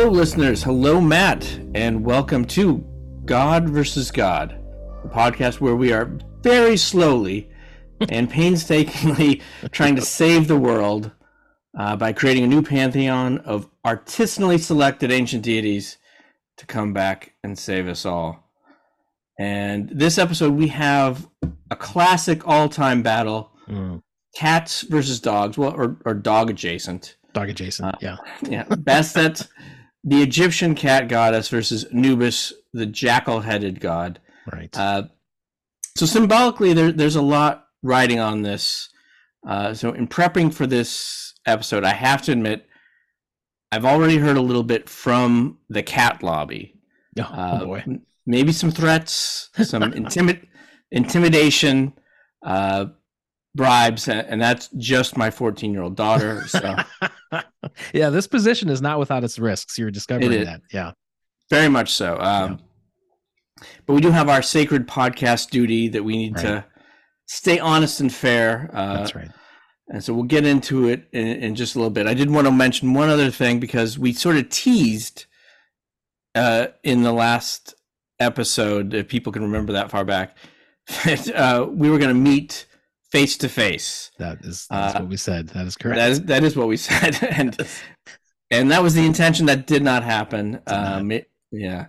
Hello, listeners. Hello, Matt, and welcome to God versus God, the podcast where we are very slowly and painstakingly trying to save the world uh, by creating a new pantheon of artisanally selected ancient deities to come back and save us all. And this episode, we have a classic all-time battle: Mm. cats versus dogs, well, or, or dog adjacent. Dog adjacent. Uh, yeah. Yeah, Bastet, the Egyptian cat goddess, versus Anubis, the jackal-headed god. Right. Uh, so symbolically, there, there's a lot riding on this. Uh, so in prepping for this episode, I have to admit, I've already heard a little bit from the cat lobby. oh, Uh, boy. m- maybe some threats, some intimid- intimidation, uh, bribes, and, that's just my 14 year old daughter. So yeah, this position is not without its risks. You're discovering is. that. Yeah. very much so. Um, But we do have our sacred podcast duty that we need to stay honest and fair. Uh, That's right. And so we'll get into it in, in just a little bit. I did want to mention one other thing because we sort of teased uh, in the last episode, if people can remember that far back, that uh, we were going to meet face to face. That is that's Uh, what we said. That is correct. That is that is what we said, and and that was the intention. That did not happen. not. Um, it- yeah,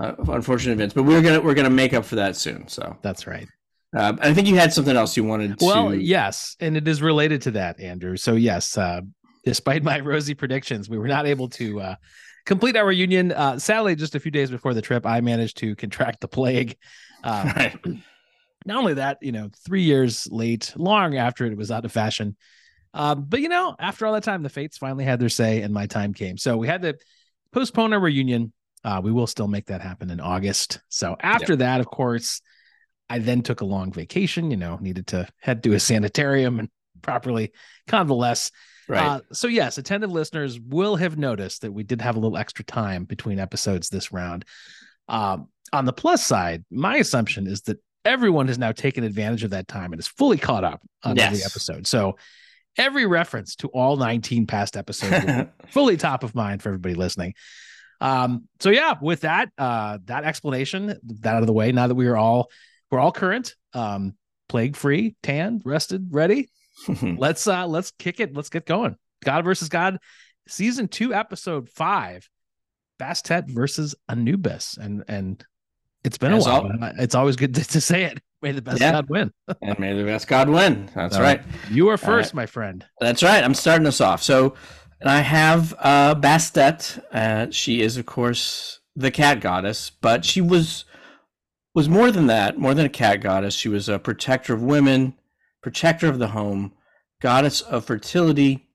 uh, unfortunate events. But we're gonna we're gonna make up for that soon. So That's right. uh, I think you had something else you wanted to. Well, yes, and it is related to that, Andrew. So yes, uh, despite my rosy predictions, we were not able to uh, complete our reunion. Uh, sadly, just a few days before the trip, I managed to contract the plague. Uh, Right. Not only that, you know, three years late, long after it was out of fashion. Um, but you know, after all that time, the fates finally had their say, and my time came. So we had to postpone our reunion. Uh, we will still make that happen in August. So after that, of course, I then took a long vacation. You know, needed to head to a sanitarium and properly convalesce. right. Uh, so yes, attentive listeners will have noticed that we did have a little extra time between episodes this round. Um, on the plus side, my assumption is that everyone has now taken advantage of that time and is fully caught up on every episode. So every reference to all 19 past episodes fully top of mind for everybody listening. Um, so yeah, with that, uh, that explanation, that out of the way, now that we are all we're all current, um, plague free, tanned, rested, ready let's uh let's kick it let's get going god versus god season two episode five bastet versus anubis and and it's been As a while al- but it's always good to, to say it may the best Yeah. god win and may the best God win. That's So, right. you are first my friend That's right. I'm starting us off. So, and I have uh, Bastet. Uh, she is, of course, the cat goddess, but she was was more than that. More than a cat goddess, she was a protector of women, protector of the home, goddess of fertility.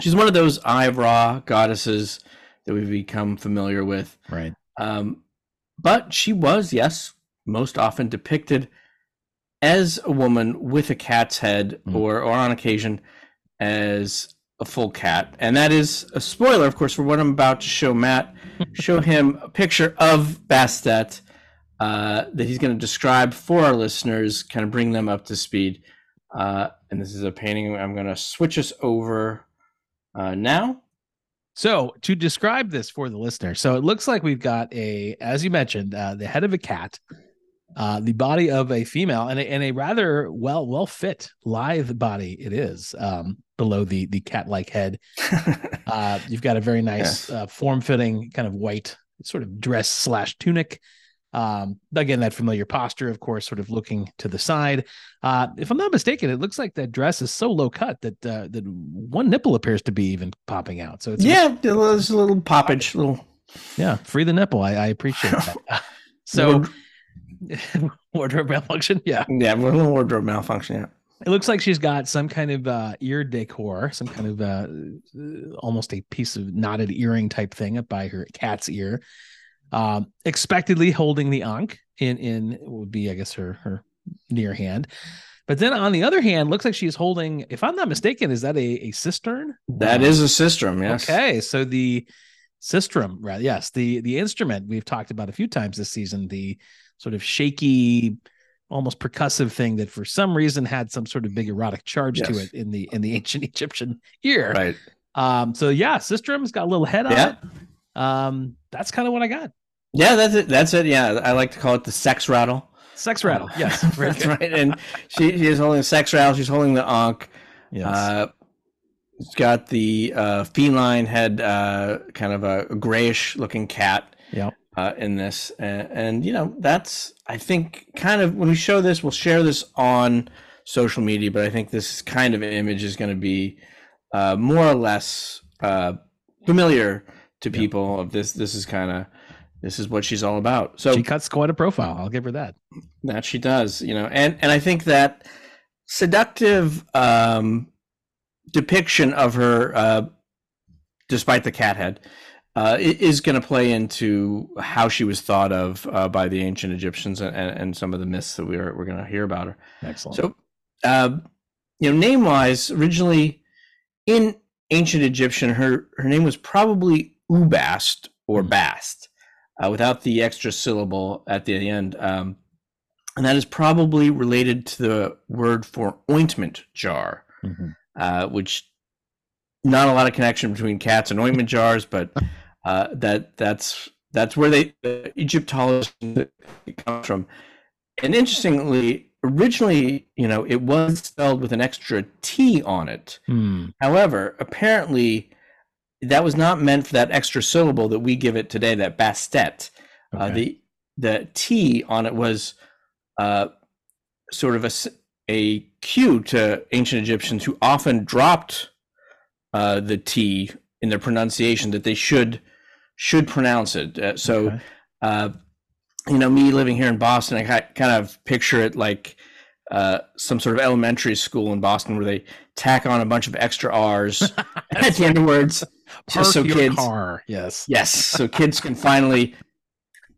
She's one of those Eye of Ra goddesses that we've become familiar with. right Um, but she was, yes, most often depicted as a woman with a cat's head, Mm. or or on occasion as a full cat. And that is a spoiler, of course, for what I'm about to show Matt. show him a picture of Bastet uh, that he's going to describe for our listeners, kind of bring them up to speed. Uh, and this is a painting. I'm going to switch us over uh, now. So to describe this for the listener so it looks like we've got a as you mentioned uh, the head of a cat uh, the body of a female and a, and a rather well well fit lithe body it is um, below the the cat like head Uh, you've got a very nice Yes. uh, form-fitting kind of white sort of dress slash tunic. Um, again, that familiar posture, of course, sort of looking to the side. Uh, if I'm not mistaken, it looks like that dress is so low cut that uh, that one nipple appears to be even popping out. So it's yeah, there's a little poppage, little. yeah, free the nipple. I, I appreciate that. so wardrobe malfunction, yeah. Yeah, a little wardrobe malfunction. Yeah. It looks like she's got some kind of uh, ear decor, some kind of uh, almost a piece of knotted earring type thing up by her cat's ear. Um, expectedly holding the ankh in in would be, I guess, her her near hand. But then on the other hand, looks like she's holding, if I'm not mistaken, is that a, a cistern? That is a cistern, yes. Okay, so the sistrum, right? Yes, the the instrument we've talked about a few times this season, the sort of shaky, almost percussive thing that for some reason had some sort of big erotic charge to it in the in the ancient Egyptian ear. Right. Um, so yeah, sistrum's got a little head on Yeah. it. Um, that's kind of what I got. Yeah, that's it. That's it. Yeah, I like to call it the sex rattle. Sex rattle. Uh, yes, that's right. And she, she is holding a sex rattle. She's holding the ankh. Yes. Uh, it's got the uh, feline head, uh, kind of a, grayish looking cat. Yep. Uh, in this, and, and you know that's I think kind of when we show this, we'll share this on social media, but I think this kind of image is going to be uh, more or less uh, familiar to people. Of this, this is kind of this is what she's all about. So she cuts quite a profile. I'll give her that. That she does, you know, and and I think that seductive um, depiction of her, uh, despite the cat head, uh, is going to play into how she was thought of uh, by the ancient Egyptians and, and, some of the myths that we are we're going to hear about her. Excellent. So, uh, you know, name wise, originally in ancient Egyptian, her her name was probably Ubast or mm-hmm. Bast, uh, without the extra syllable at the end. Um, and that is probably related to the word for ointment jar, mm-hmm. uh, which not a lot of connection between cats and ointment jars, but uh, that that's that's where they the Egyptology comes from. And interestingly, originally, you know, it was spelled with an extra T on it. Hmm. However, apparently, that was not meant for that extra syllable that we give it today, that bastet. Uh, okay. Uh, the the T on it was uh, sort of a, a cue to ancient Egyptians who often dropped uh, the T in their pronunciation that they should should pronounce it. Uh, so, okay. uh, you know, me living here in Boston, I kind of picture it like uh, some sort of elementary school in Boston where they tack on a bunch of extra R's at the end of words, just so kids. Car. Yes, yes, so kids can finally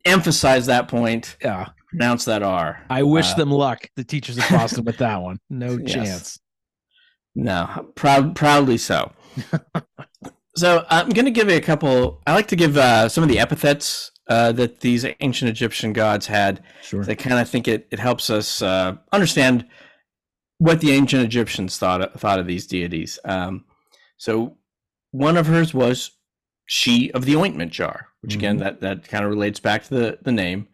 emphasize that point. Yeah, pronounce that R. I wish uh, them luck, the teachers of Boston, with that one. No yes. chance. No, proud, proudly so. so I'm going to give you a couple. I like to give uh, some of the epithets uh, that these ancient Egyptian gods had. Sure. I kind of think it it helps us uh, understand what the ancient Egyptians thought thought of these deities. Um, so one of hers was she of the ointment jar, which again mm-hmm. that that kind of relates back to the the name,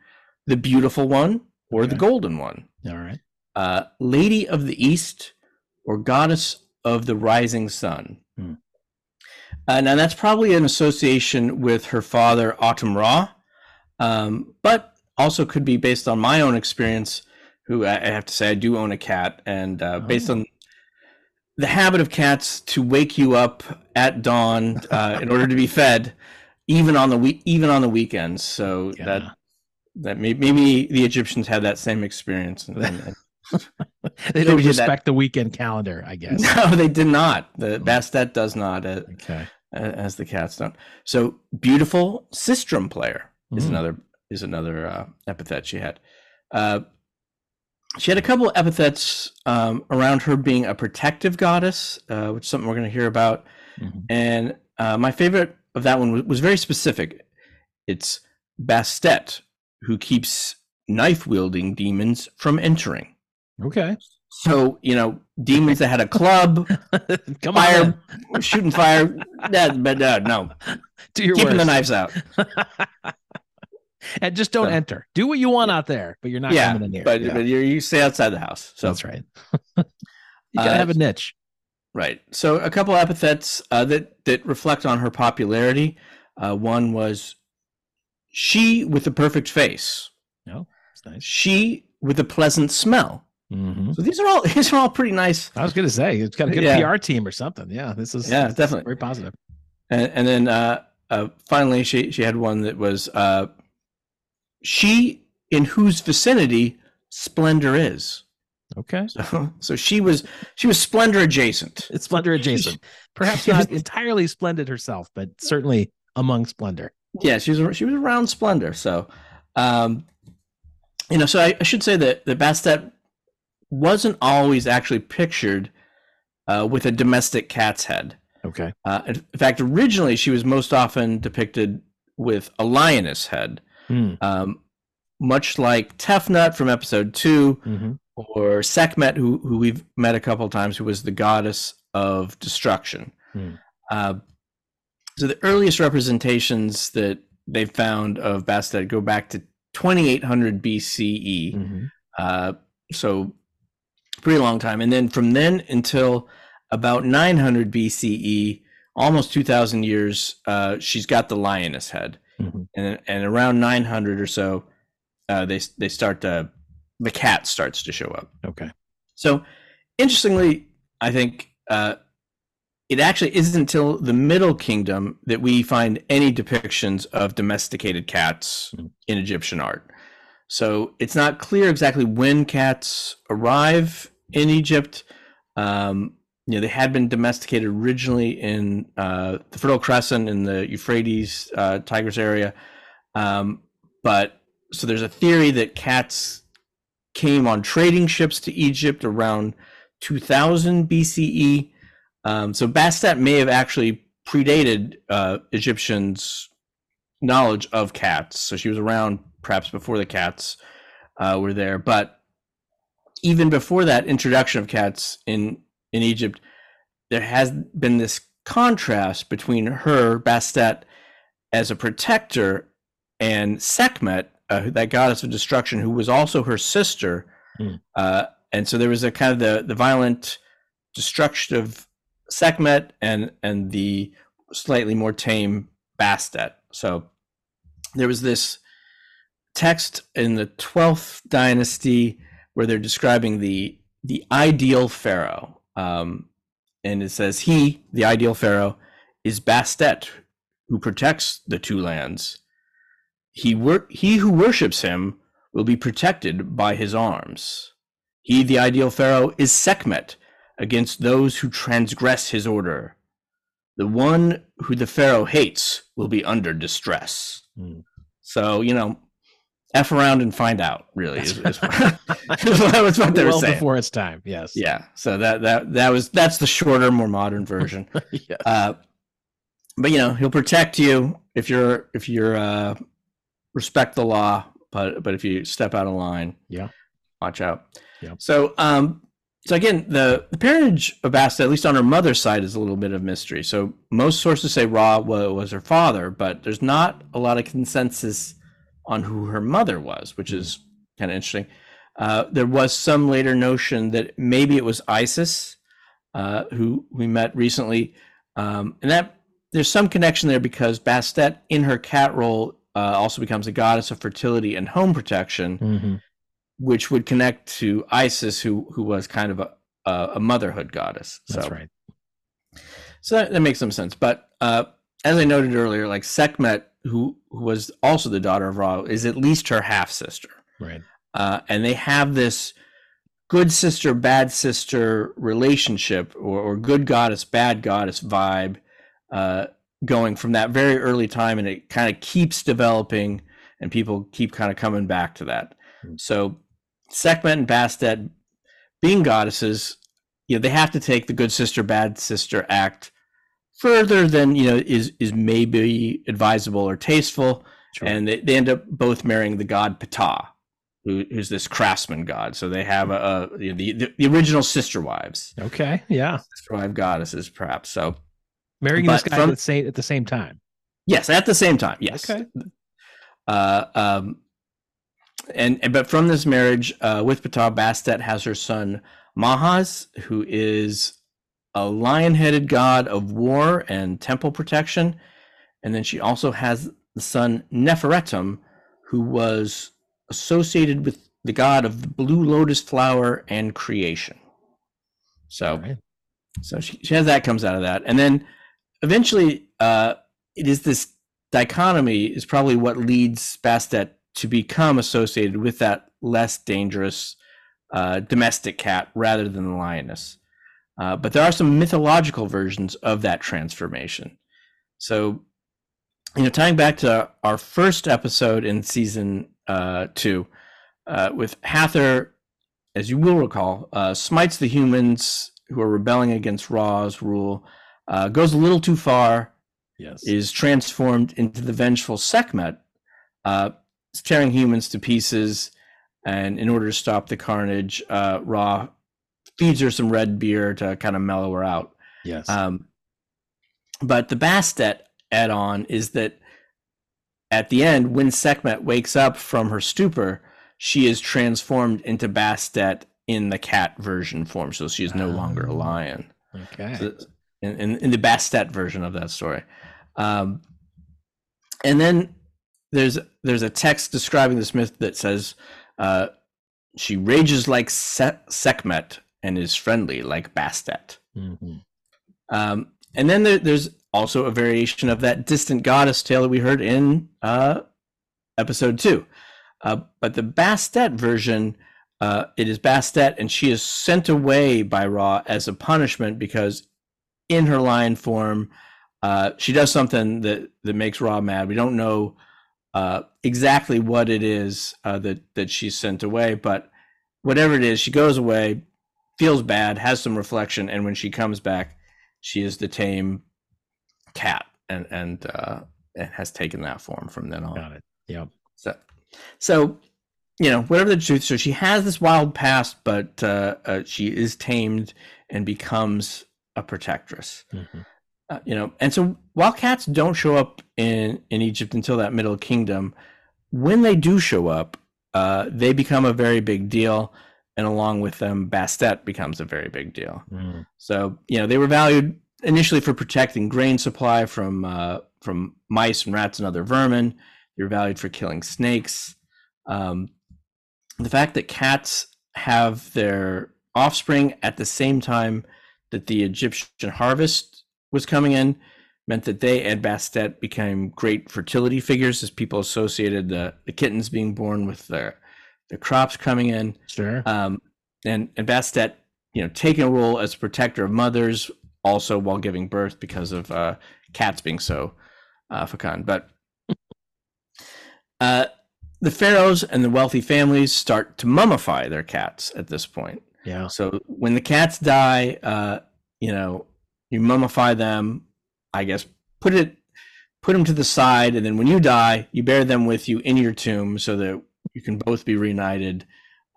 the beautiful one or okay. the golden one. All right. Uh, Lady of the East or goddess of the rising sun. Hmm. Uh, now that's probably an association with her father Atum Ra, um, but also could be based on my own experience. Who I, I have to say I do own a cat, and uh, oh. based on the habit of cats to wake you up at dawn uh, in order to be fed, even on the week, even on the weekends. So yeah. that that maybe, maybe, the Egyptians had that same experience. And, and, they don't respect the weekend calendar, I guess. No, they did not. The Bastet does not. Uh, okay. As the cats don't. So beautiful sistrum player is mm. another is another uh, epithet she had. She had a couple of epithets um, around her being a protective goddess, uh, which is something we're going to hear about. Mm-hmm. And uh, my favorite of that one was, was very specific. It's Bastet, who keeps knife wielding demons from entering. Okay. So you know, demons that had a club, Come fire, on. shooting fire. That, but uh, no, Do your keeping worst. the knives out. and just don't so, enter. Do what you want out there, but you're not yeah, coming in here. But, yeah. but you stay outside the house. So that's right. you gotta uh, have a niche. Right. So a couple epithets uh, that that reflect on her popularity. Uh, one was she with the perfect face. No, oh, that's nice. She with a pleasant smell. Mm-hmm. So these are all these are all pretty nice. I was going to say it's got a good yeah. PR team or something. Yeah, this is yeah definitely is very positive. And, and then uh, uh, finally, she she had one that was uh, she in whose vicinity splendor is. Okay. So, so she was she was splendor adjacent. It's splendor adjacent. Perhaps not entirely splendid herself, but certainly among splendor. Yeah, she was she was around splendor. So, um, you know, so I, I should say that the Bastet wasn't always actually pictured uh, with a domestic cat's head. Okay. Uh, in fact, originally she was most often depicted with a lioness head, mm. um, much like Tefnut from episode 2 mm-hmm. or Sekhmet, who who we've met a couple times, who was the goddess of destruction. Mm. Uh, So the earliest representations that they've found of Bastet go back to 2800 BCE. Mhm. Uh, so pretty long time. And then from then until about 900 BCE, almost 2000 years, uh, she's got the lioness head. Mhm. And, and around 900 or so, uh, they, they start to, the cat starts to show up. Okay. So, interestingly, I think uh, it actually isn't until the Middle Kingdom that we find any depictions of domesticated cats Mm. in Egyptian art. So, it's not clear exactly when cats arrive in Egypt. Um, you know, they had been domesticated originally in uh, the Fertile Crescent in the Euphrates, uh, Tigris area. Um, but so there's a theory that cats came on trading ships to Egypt around 2000 BCE. Um, so Bastet may have actually predated uh, Egyptians' knowledge of cats. So she was around perhaps before the cats uh, were there. But even before that introduction of cats in in Egypt, there has been this contrast between her Bastet as a protector and Sekhmet, uh, that goddess of destruction, who was also her sister. Hmm. Uh, and so there was a kind of the the violent destruction of Sekhmet and and the slightly more tame Bastet. So there was this text in the 12th dynasty where they're describing the the ideal pharaoh um, and it says he the ideal pharaoh is bastet who protects the two lands. He wor- he who worships him will be protected by his arms. He the ideal pharaoh is sekhmet against those who transgress his order. The one who the pharaoh hates will be under distress. Hmm. so you know f around and find out really is, is, what, is what they were well saying before its time. Yes. yeah so that that that was that's the shorter more modern version yes. uh but you know he'll protect you if you're if you're uh respect the law but but if you step out of line Yeah. watch out Yeah. so um so again the the parentage of Basta at least on her mother's side is a little bit of mystery so most sources say Ra was her father but there's not a lot of consensus on who her mother was which is kind of interesting uh, there was some later notion that maybe it was Isis, uh, who we met recently, um, and that there's some connection there because Bastet, in her cat role, uh, also becomes a goddess of fertility and home protection, Mhm. which would connect to Isis, who who was kind of a a, motherhood goddess. That's so, right. so that, that makes some sense. But uh, as I noted earlier, like Sekhmet, who who was also the daughter of Ra, is at least her half sister Right. uh, and they have this good sister bad sister relationship or, or good goddess bad goddess vibe uh, going from that very early time and it kind of keeps developing and people keep kind of coming back to that Hmm. so sekhmet and bastet being goddesses you know they have to take the good sister bad sister act further than you know is is maybe advisable or tasteful Sure. and they, they end up both marrying the god Ptah, who, who's this craftsman god. So they have a, a the, the the original sister wives, okay. Yeah. sister wife goddesses, perhaps. So Marrying But this guy from- at the same at the same time. yes, at the same time, yes. Okay. Uh, um, and, and but from this marriage uh, with Ptah, Bastet has her son Maahes, who is a lion-headed god of war and temple protection, and then she also has the son Nefertum, who was associated with the god of the blue lotus flower and creation. So. Right. So she, she has that comes out of that, and then eventually, uh, it is this dichotomy is probably what leads Bastet to become associated with that less dangerous uh, domestic cat rather than the lioness. Uh, but there are some mythological versions of that transformation. So, you know, tying back to our first episode in season uh, two, uh, with Hathor, as you will recall, uh, smites the humans who are rebelling against Ra's rule, uh, goes a little too far, Yes. is transformed into the vengeful Sekhmet, uh, tearing humans to pieces. And in order to stop the carnage, uh, Ra feeds her some red beer to kind of mellow her out. yes. Um, but the Bastet add on is that at the end, when Sekhmet wakes up from her stupor, she is transformed into Bastet in the cat version form, so she is no longer a Oh. lion. Okay. So, in, in, in the Bastet version of that story. Um, and then there's there's a text describing this myth that says uh, she rages like Se- Sekhmet and is friendly like Bastet. Mhm. Um, and then there, there's also a variation of that distant goddess tale that we heard in uh, episode two. Uh, but the Bastet version, uh, it is Bastet, and she is sent away by Ra as a punishment because in her lion form, uh, she does something that, that makes Ra mad. We don't know uh, exactly what it is uh, that, that she's sent away, but whatever it is, she goes away, feels bad, has some reflection, and when she comes back, she is the tame cat and and uh, and has taken that form from then on. Got it. Yep. So, so you know, whatever the truth. So she has this wild past, but uh, uh, she is tamed and becomes a protectress. Mhm. Uh, you know, and so while cats don't show up in in Egypt until that Middle Kingdom, when they do show up, uh, they become a very big deal, and along with them, Bastet becomes a very big deal. Mm. So you know they were valued initially for protecting grain supply from uh, from mice and rats and other vermin. They were valued for killing snakes. Um, the fact that cats have their offspring at the same time that the Egyptian harvest was coming in meant that they and Bastet became great fertility figures as people associated the, the kittens being born with their the crops coming in Sure. um, and and Bastet, you know, taking a role as protector of mothers, also while giving birth because of uh, cats being so uh, fecund. But uh, the pharaohs and the wealthy families start to mummify their cats at this point. yeah. So when the cats die, uh, you know, you mummify them. I guess put it, put them to the side, and then when you die, you bury them with you in your tomb, so that you can both be reunited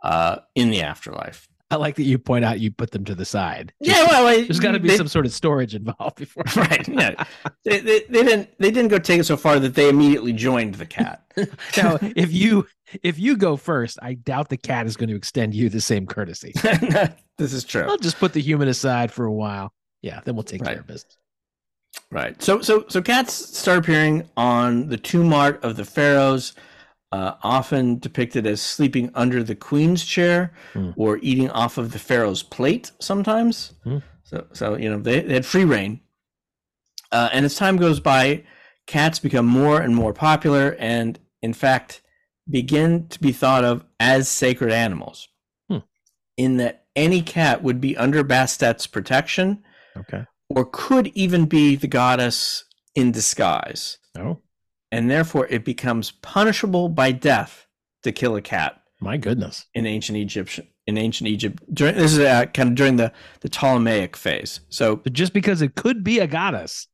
uh, in the afterlife. I like that you point out you put them to the side. Yeah, well, I- There's got to be they- some sort of storage involved before. right. Yeah, they, they, they didn't they didn't go take it so far that they immediately joined the cat. now, if you if you go first, I doubt the cat is going to extend you the same courtesy. this is true. I'll just put the human aside for a while. Yeah, then we'll take Right. care of business. Right. So so so cats start appearing on the tomb art of the pharaohs, uh, often depicted as sleeping under the queen's chair Hmm. or eating off of the pharaoh's plate sometimes. Hmm. So so you know they, they had free rein. Uh, and as time goes by, cats become more and more popular, and in fact, begin to be thought of as sacred animals. Hmm. In that any cat would be under Bastet's protection Okay. or could even be the goddess in disguise. Oh, And therefore, it becomes punishable by death to kill a cat my goodness. in ancient Egypt. In ancient Egypt, during this is uh, kind of during the the Ptolemaic phase. So But just because it could be a goddess,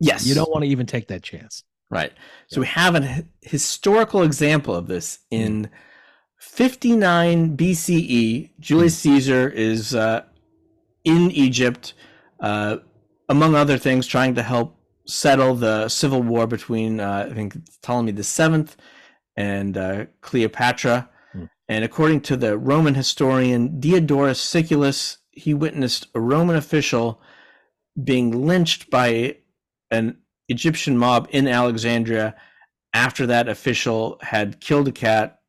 yes, you don't want to even take that chance. right. So we have an hi- historical example of this in 59 BCE. Julius Caesar is uh, in Egypt, uh, among other things, trying to help settle the civil war between uh, I think Ptolemy the Seventh and uh, Cleopatra. Hmm. And according to the Roman historian Diodorus Siculus, he witnessed a Roman official being lynched by an Egyptian mob in Alexandria after that official had killed a cat,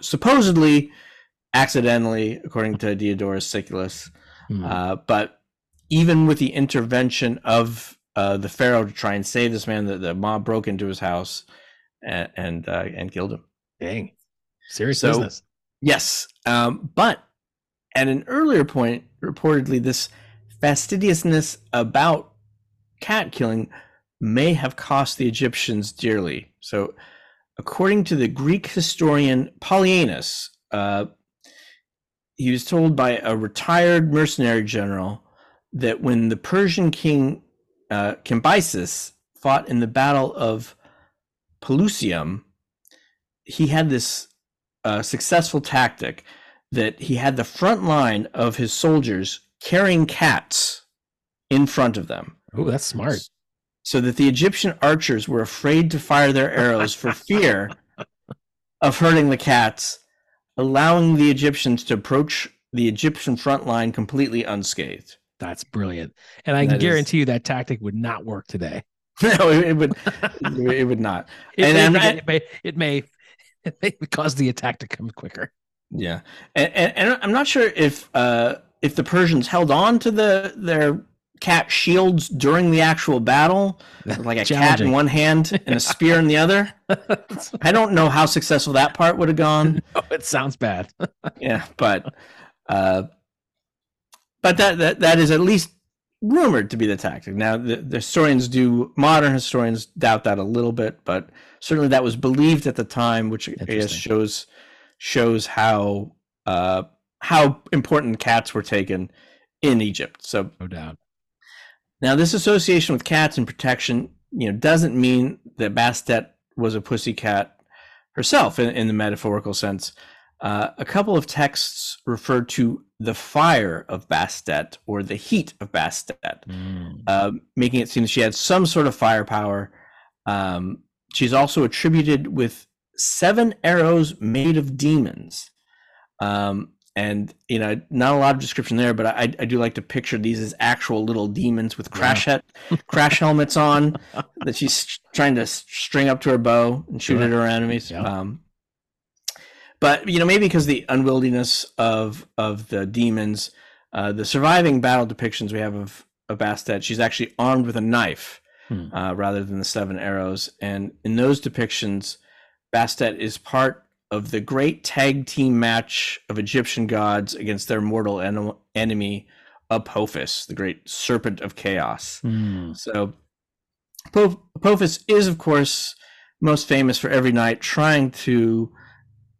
supposedly accidentally, according to Diodorus Siculus. Hmm. Uh, but even with the intervention of uh, the pharaoh to try and save this man, the, the mob broke into his house and and, uh, and killed him. Dang. Serious So- business. Yes, um, but at an earlier point, reportedly, this fastidiousness about cat killing may have cost the Egyptians dearly. So, according to the Greek historian Polyaenus, uh, he was told by a retired mercenary general that when the Persian king uh, Cambyses fought in the Battle of Pelusium, he had this uh, successful tactic that he had the front line of his soldiers carrying cats in front of them. Oh, that's smart. so that the Egyptian archers were afraid to fire their arrows for fear of hurting the cats, allowing the Egyptians to approach the Egyptian front line completely unscathed. That's brilliant. And I That can is- guarantee you that tactic would not work today. no, it, it would it would not. It, And may, I'm- it, may, it may it may cause the attack to come quicker. Yeah, and, and, and I'm not sure if uh, if the Persians held on to the their cat shields during the actual battle, like a cat in one hand and a spear in the other. I don't know how successful that part would have gone. oh, it sounds bad. Yeah, but uh, but that, that that is at least rumored to be the tactic. Now, the, the historians do modern historians doubt that a little bit, but certainly that was believed at the time, which I guess shows shows how uh, how important cats were taken in Egypt. So No doubt. now, this association with cats and protection, you know, doesn't mean that Bastet was a pussycat herself in, in the metaphorical sense. Uh, a couple of texts refer to the fire of Bastet or the heat of Bastet, Mm. uh, making it seem that she had some sort of firepower. Um, she's also attributed with seven arrows made of demons. Um, and you know, not a lot of description there, but I, I do like to picture these as actual little demons with crash head, crash helmets on that she's trying to string up to her bow and shoot Sure. at her enemies. Yeah. Um, but you know, maybe because the unwieldiness of of the demons, uh, the surviving battle depictions we have of of Bastet, she's actually armed with a knife Hmm. uh, rather than the seven arrows. And in those depictions, Bastet is part of the great tag team match of Egyptian gods against their mortal en- enemy, Apophis, the great serpent of chaos. Mm. So Apoph- Apophis is, of course, most famous for every night trying to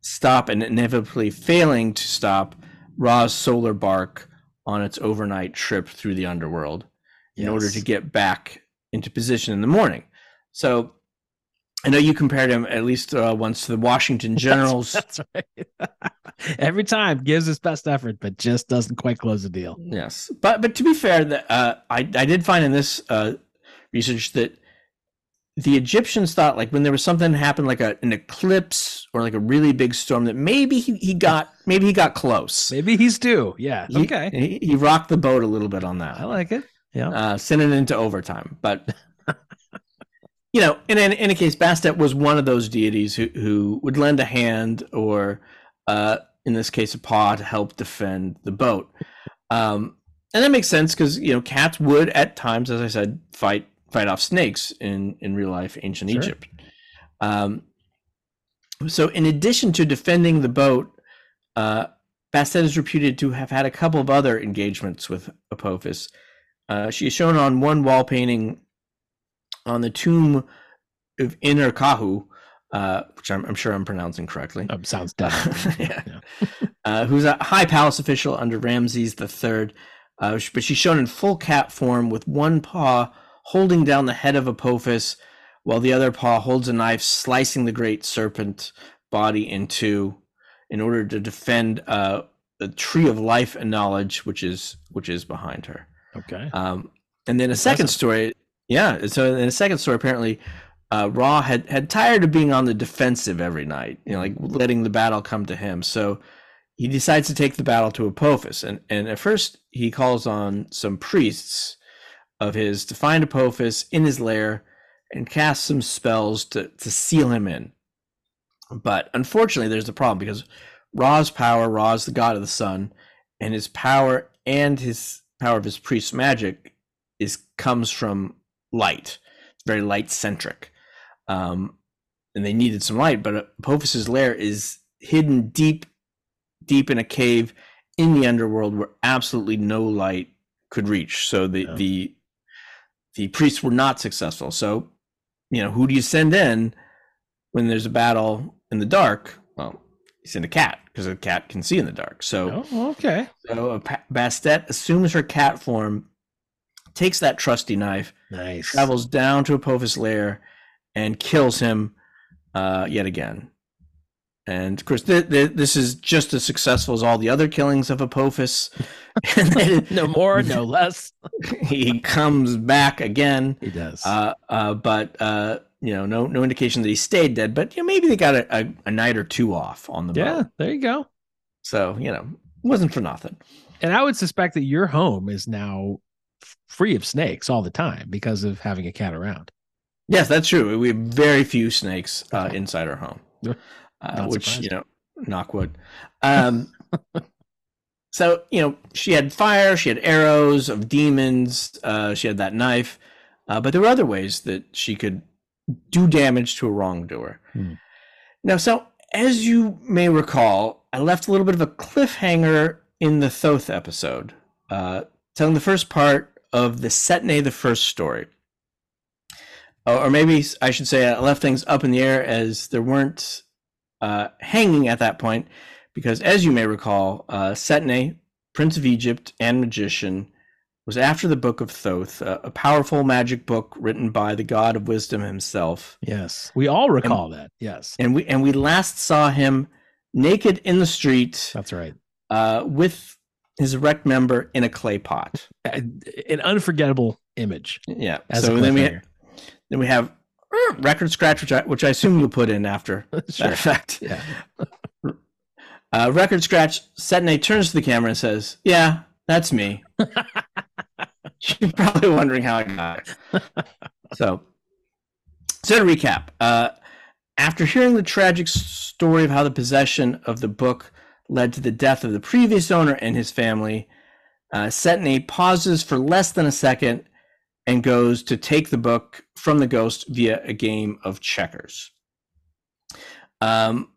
stop and inevitably failing to stop Ra's solar bark on its overnight trip through the underworld in order to get back into position in the morning. So I know you compared him at least uh, once to the Washington Generals. That's right. Every time gives his best effort, but just doesn't quite close the deal. Yes, but but to be fair, that uh, I I did find in this uh, research that the Egyptians thought like when there was something that happened like a an eclipse or like a really big storm that maybe he, he got maybe he got close. Maybe he's due. Yeah. He- okay. he, he rocked the boat a little bit on that. I like it. Yeah. uh, sending it into overtime. But you know, in, in any case, Bastet was one of those deities who who would lend a hand, or uh, in this case, a paw to help defend the boat. Um, and that makes sense because you know cats would at times, as I said, fight fight off snakes in in real life ancient Sure. Egypt. Um, so, in addition to defending the boat, uh, Bastet is reputed to have had a couple of other engagements with Apophis. Uh, she is shown on one wall painting on the tomb of Inherkhau, uh, which I'm, I'm sure I'm pronouncing correctly, Um, sounds definitely. Yeah. uh, who's a high palace official under Ramses III. Uh, but she's shown in full cat form with one paw holding down the head of Apophis, while the other paw holds a knife, slicing the great serpent body in two, in order to defend uh, the tree of life and knowledge, which is which is behind her. Okay. Um, and then a second story, yeah. So in a second story, apparently, uh, Ra had had tired of being on the defensive every night, you know, like letting the battle come to him. So he decides to take the battle to Apophis, and and at first he calls on some priests of his to find Apophis in his lair and cast some spells to to seal him in. But unfortunately, there's a problem because Ra's power, Ra's the god of the sun, and his power and his power of his priest's magic is comes from light. It's very light centric. Um, and they needed some light, but Apophis's lair is hidden deep, deep in a cave in the underworld where absolutely no light could reach. So the Yeah. the the priests were not successful. So, you know, who do you send in when there's a battle in the dark? Well, you send a cat because a cat can see in the dark. So Oh, okay. so Bastet assumes her cat form, takes that trusty knife, Nice. travels down to Apophis' lair, and kills him uh, yet again. And of course, th- th- this is just as successful as all the other killings of Apophis. no more, no less. he comes back again. He does. Uh, uh, but uh, you know, no no indication that he stayed dead. But you know, maybe they got a, a, a night or two off on the boat. yeah, there you go. So you know, wasn't for nothing. And I would suspect that your home is now free of snakes all the time because of having a cat around. Yes, that's true. We have very few snakes uh, inside our home, Yeah. Uh, which surprised. you know, knock wood. Um, so you know, she had fire, she had arrows of demons, uh, she had that knife, uh, but there were other ways that she could do damage to a wrongdoer. Hmm. Now, so as you may recall, I left a little bit of a cliffhanger in the Thoth episode, uh, telling the first part of the Setne the First story or or maybe I should say I left things up in the air as there weren't uh, hanging at that point, because as you may recall, uh, Setne, Prince of Egypt and magician, was after the Book of Thoth, a, a powerful magic book written by the God of Wisdom himself, Yes. We all recall that. Yes. and we and we last saw him naked in the street That's right. uh, with his erect member in a clay pot. An unforgettable image. Yeah. So then we then we have uh, record scratch, which I which I assume you'll put in after Sure. that effect. Yeah. Uh, record scratch. Setne turns to the camera and says, "Yeah, that's me." You're probably wondering how I got it. So, so to recap, uh, after hearing the tragic story of how the possession of the book led to the death of the previous owner and his family, uh, Setne pauses for less than a second and goes to take the book from the ghost via a game of checkers. Um,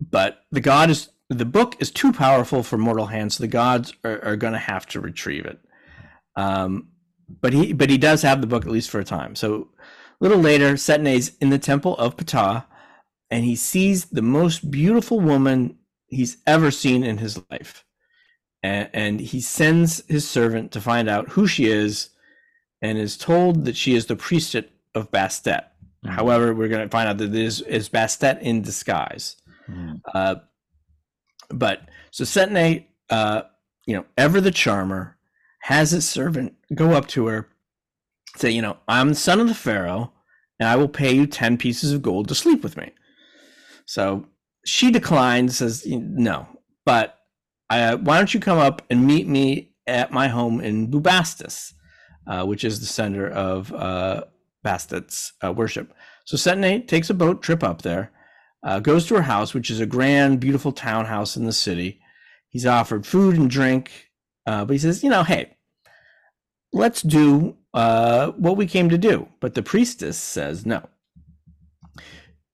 but the god is the book is too powerful for mortal hands, so the gods are, are going to have to retrieve it. Um, but he but he does have the book at least for a time. So a little later, Setne's in the temple of Ptah, and he sees the most beautiful woman he's ever seen in his life. And, and he sends his servant to find out who she is, and is told that she is the priestess of Bastet. Mhm. However, we're going to find out that this is Bastet in disguise. Mhm. Uh, but so Setne, uh, you know, ever the charmer, has his servant go up to her, say, you know, I'm the son of the Pharaoh, and I will pay you 10 pieces of gold to sleep with me. So she declines, says, no, but uh, why don't you come up and meet me at my home in Bubastis, uh, which is the center of uh, Bastet's uh, worship. So Setne takes a boat trip up there uh, goes to her house, which is a grand, beautiful townhouse in the city. He's offered food and drink, uh, but he says, you know, hey, let's do what we came to do. But the priestess says, no.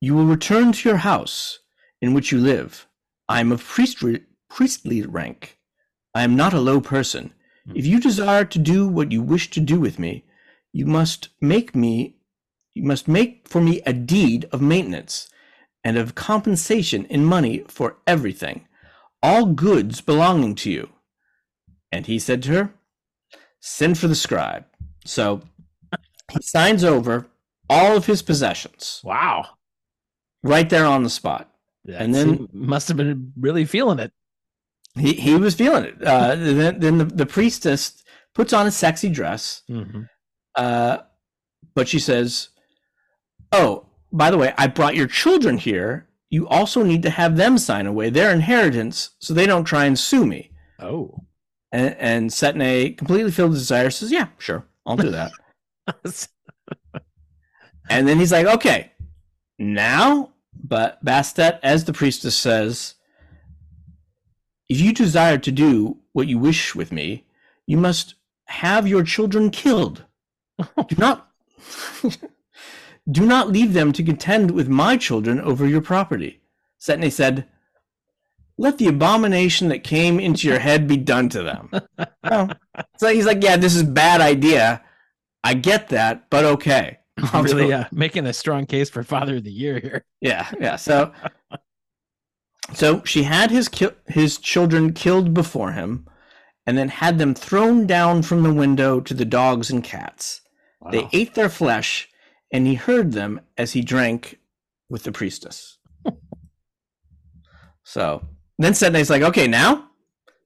You will return to your house in which you live. I am of priestly rank. I am not a low person. If you desire to do what you wish to do with me, you must make me, you must make for me a deed of maintenance and of compensation in money for everything, all goods belonging to you. And he said to her, Send for the scribe. So he signs over all of his possessions Wow. right there on the spot. That And then- must have been really feeling it. He, he was feeling it. Uh, then then the, the priestess puts on a sexy dress, uh, but she says, Oh, by the way, I brought your children here. You also need to have them sign away their inheritance so they don't try and sue me. Oh. And, and Setne, completely filled with desire, says, Yeah, sure, I'll do that. and then he's like, Okay, now, but Bastet, as the priestess says, if you desire to do what you wish with me, you must have your children killed. do not do not leave them to contend with my children over your property. Setne said, Let the abomination that came into your head be done to them. oh. So he's like, Yeah, this is a bad idea. I get that, but okay. I'll really uh, making a strong case for father of the year here. Yeah, yeah. So, so she had his ki- his children killed before him, and then had them thrown down from the window to the dogs and cats. They ate their flesh, and he heard them as he drank with the priestess. So then Setne's like, okay, now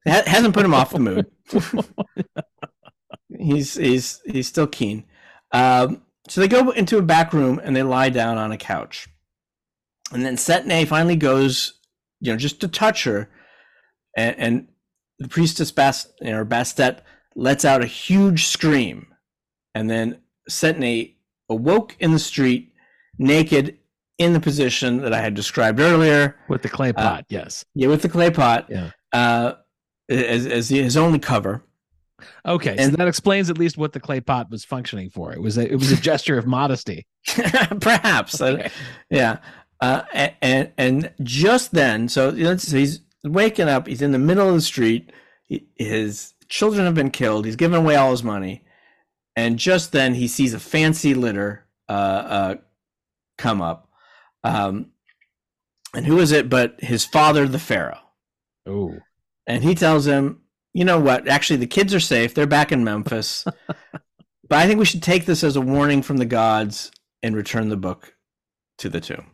it hasn't put him off the mood. he's he's he's still keen. Um, so they go into a back room and they lie down on a couch, and then Setne finally goes, you know, just to touch her, and, and the priestess Bast you know, Bastet lets out a huge scream, and then Setne awoke in the street, naked, in the position that I had described earlier with the clay pot. Uh, yes, yeah, with the clay pot. Yeah, uh, as, as his only cover. Okay, and so that explains at least what the clay pot was functioning for. It was a, it was a gesture of modesty, perhaps. Uh, okay. yeah, uh, and and just then, so, you know, so he's waking up. He's in the middle of the street. He, his children have been killed. He's given away all his money, and just then he sees a fancy litter uh, uh, come up. Um, and who is it but his father, the pharaoh? Oh, and he tells him, "You know what? Actually, the kids are safe. They're back in Memphis, but I think we should take this as a warning from the gods and return the book to the tomb."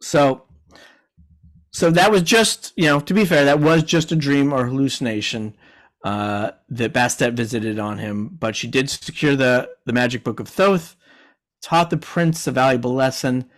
So so that was just, you know, to be fair, that was just a dream or hallucination uh, that Bastet visited on him. But she did secure the the magic book of Thoth, taught the prince a valuable lesson,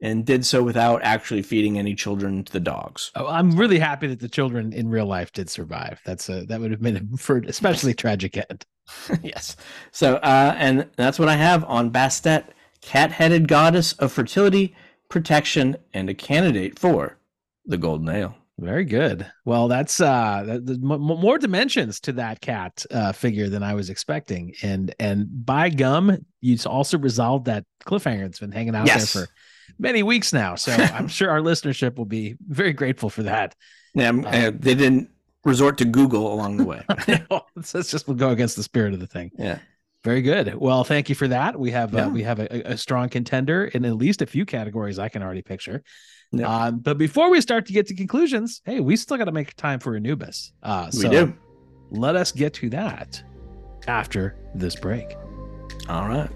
and did so without actually feeding any children to the dogs. Oh, I'm really happy that the children in real life did survive. That's a that would have been a, for especially tragic end. yes. So uh, and that's what I have on Bastet, cat-headed goddess of fertility, protection, and a candidate for the golden ale. Very good. Well, that's uh the, m- more dimensions to that cat uh, figure than I was expecting, and and by gum, you also resolved that cliffhanger that's been hanging out yes. there for many weeks now. So I'm sure our listenership will be very grateful for that. Yeah, um, uh, they didn't resort to Google along the way. Let's just go against the spirit of the thing. Yeah. Very good. Well, thank you for that. We have uh, yeah. uh, we have a, a, strong contender in at least a few categories I can already picture. Yeah. Um, but before we start to get to conclusions, hey, we still got to make time for Anubis. Uh, so we do. Let us get to that after this break. All right.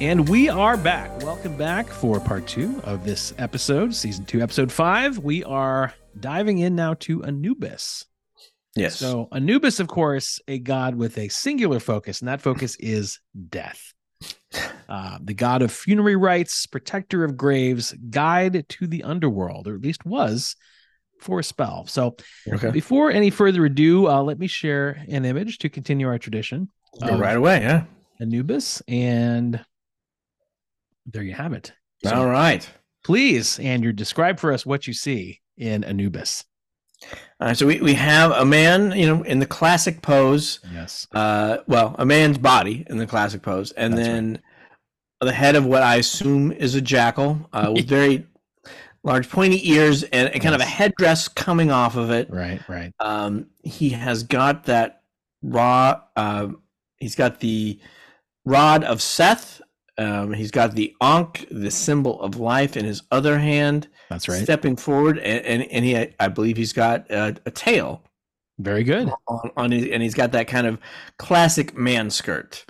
And we are back. Welcome back for part two of this episode, season two, episode five. We are diving in now to Anubis. Yes. So Anubis, of course, a god with a singular focus, and that focus is death. Uh, the god of funerary rites, protector of graves, guide to the underworld, or at least was for a spell. So, okay. before any further ado, uh, let me share an image to continue our tradition. Right away, yeah. Anubis, and there you have it. So, All right. Please, Andrew, describe for us what you see in Anubis. Uh, so we, we have a man, you know, in the classic pose. Yes. Uh, well, a man's body in the classic pose, and That's then right. the head of what I assume is a jackal uh, with very large pointy ears and, and kind yes. of a headdress coming off of it. Right, right. Um, he has got that raw. Uh, he's got the rod of Seth. Um, he's got the Ankh, the symbol of life, in his other hand. That's right. Stepping forward, and and, and he, I believe, he's got a, a tail. Very good. On, on his, and he's got that kind of classic man skirt.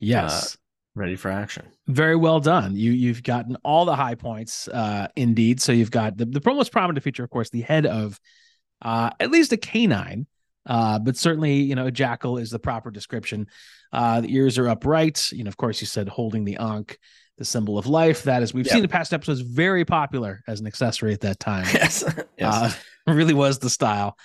Yes. Uh, ready for action. Very well done. You you've gotten all the high points, uh, indeed. So you've got the the most prominent feature, of course, the head of uh, at least a canine, uh, but certainly you know a jackal is the proper description. Uh, the ears are upright. You know, of course, you said holding the ankh the symbol of life. That is, we've yep. seen in past episodes, very popular as an accessory at that time. Yes, yes. Uh, really was the style.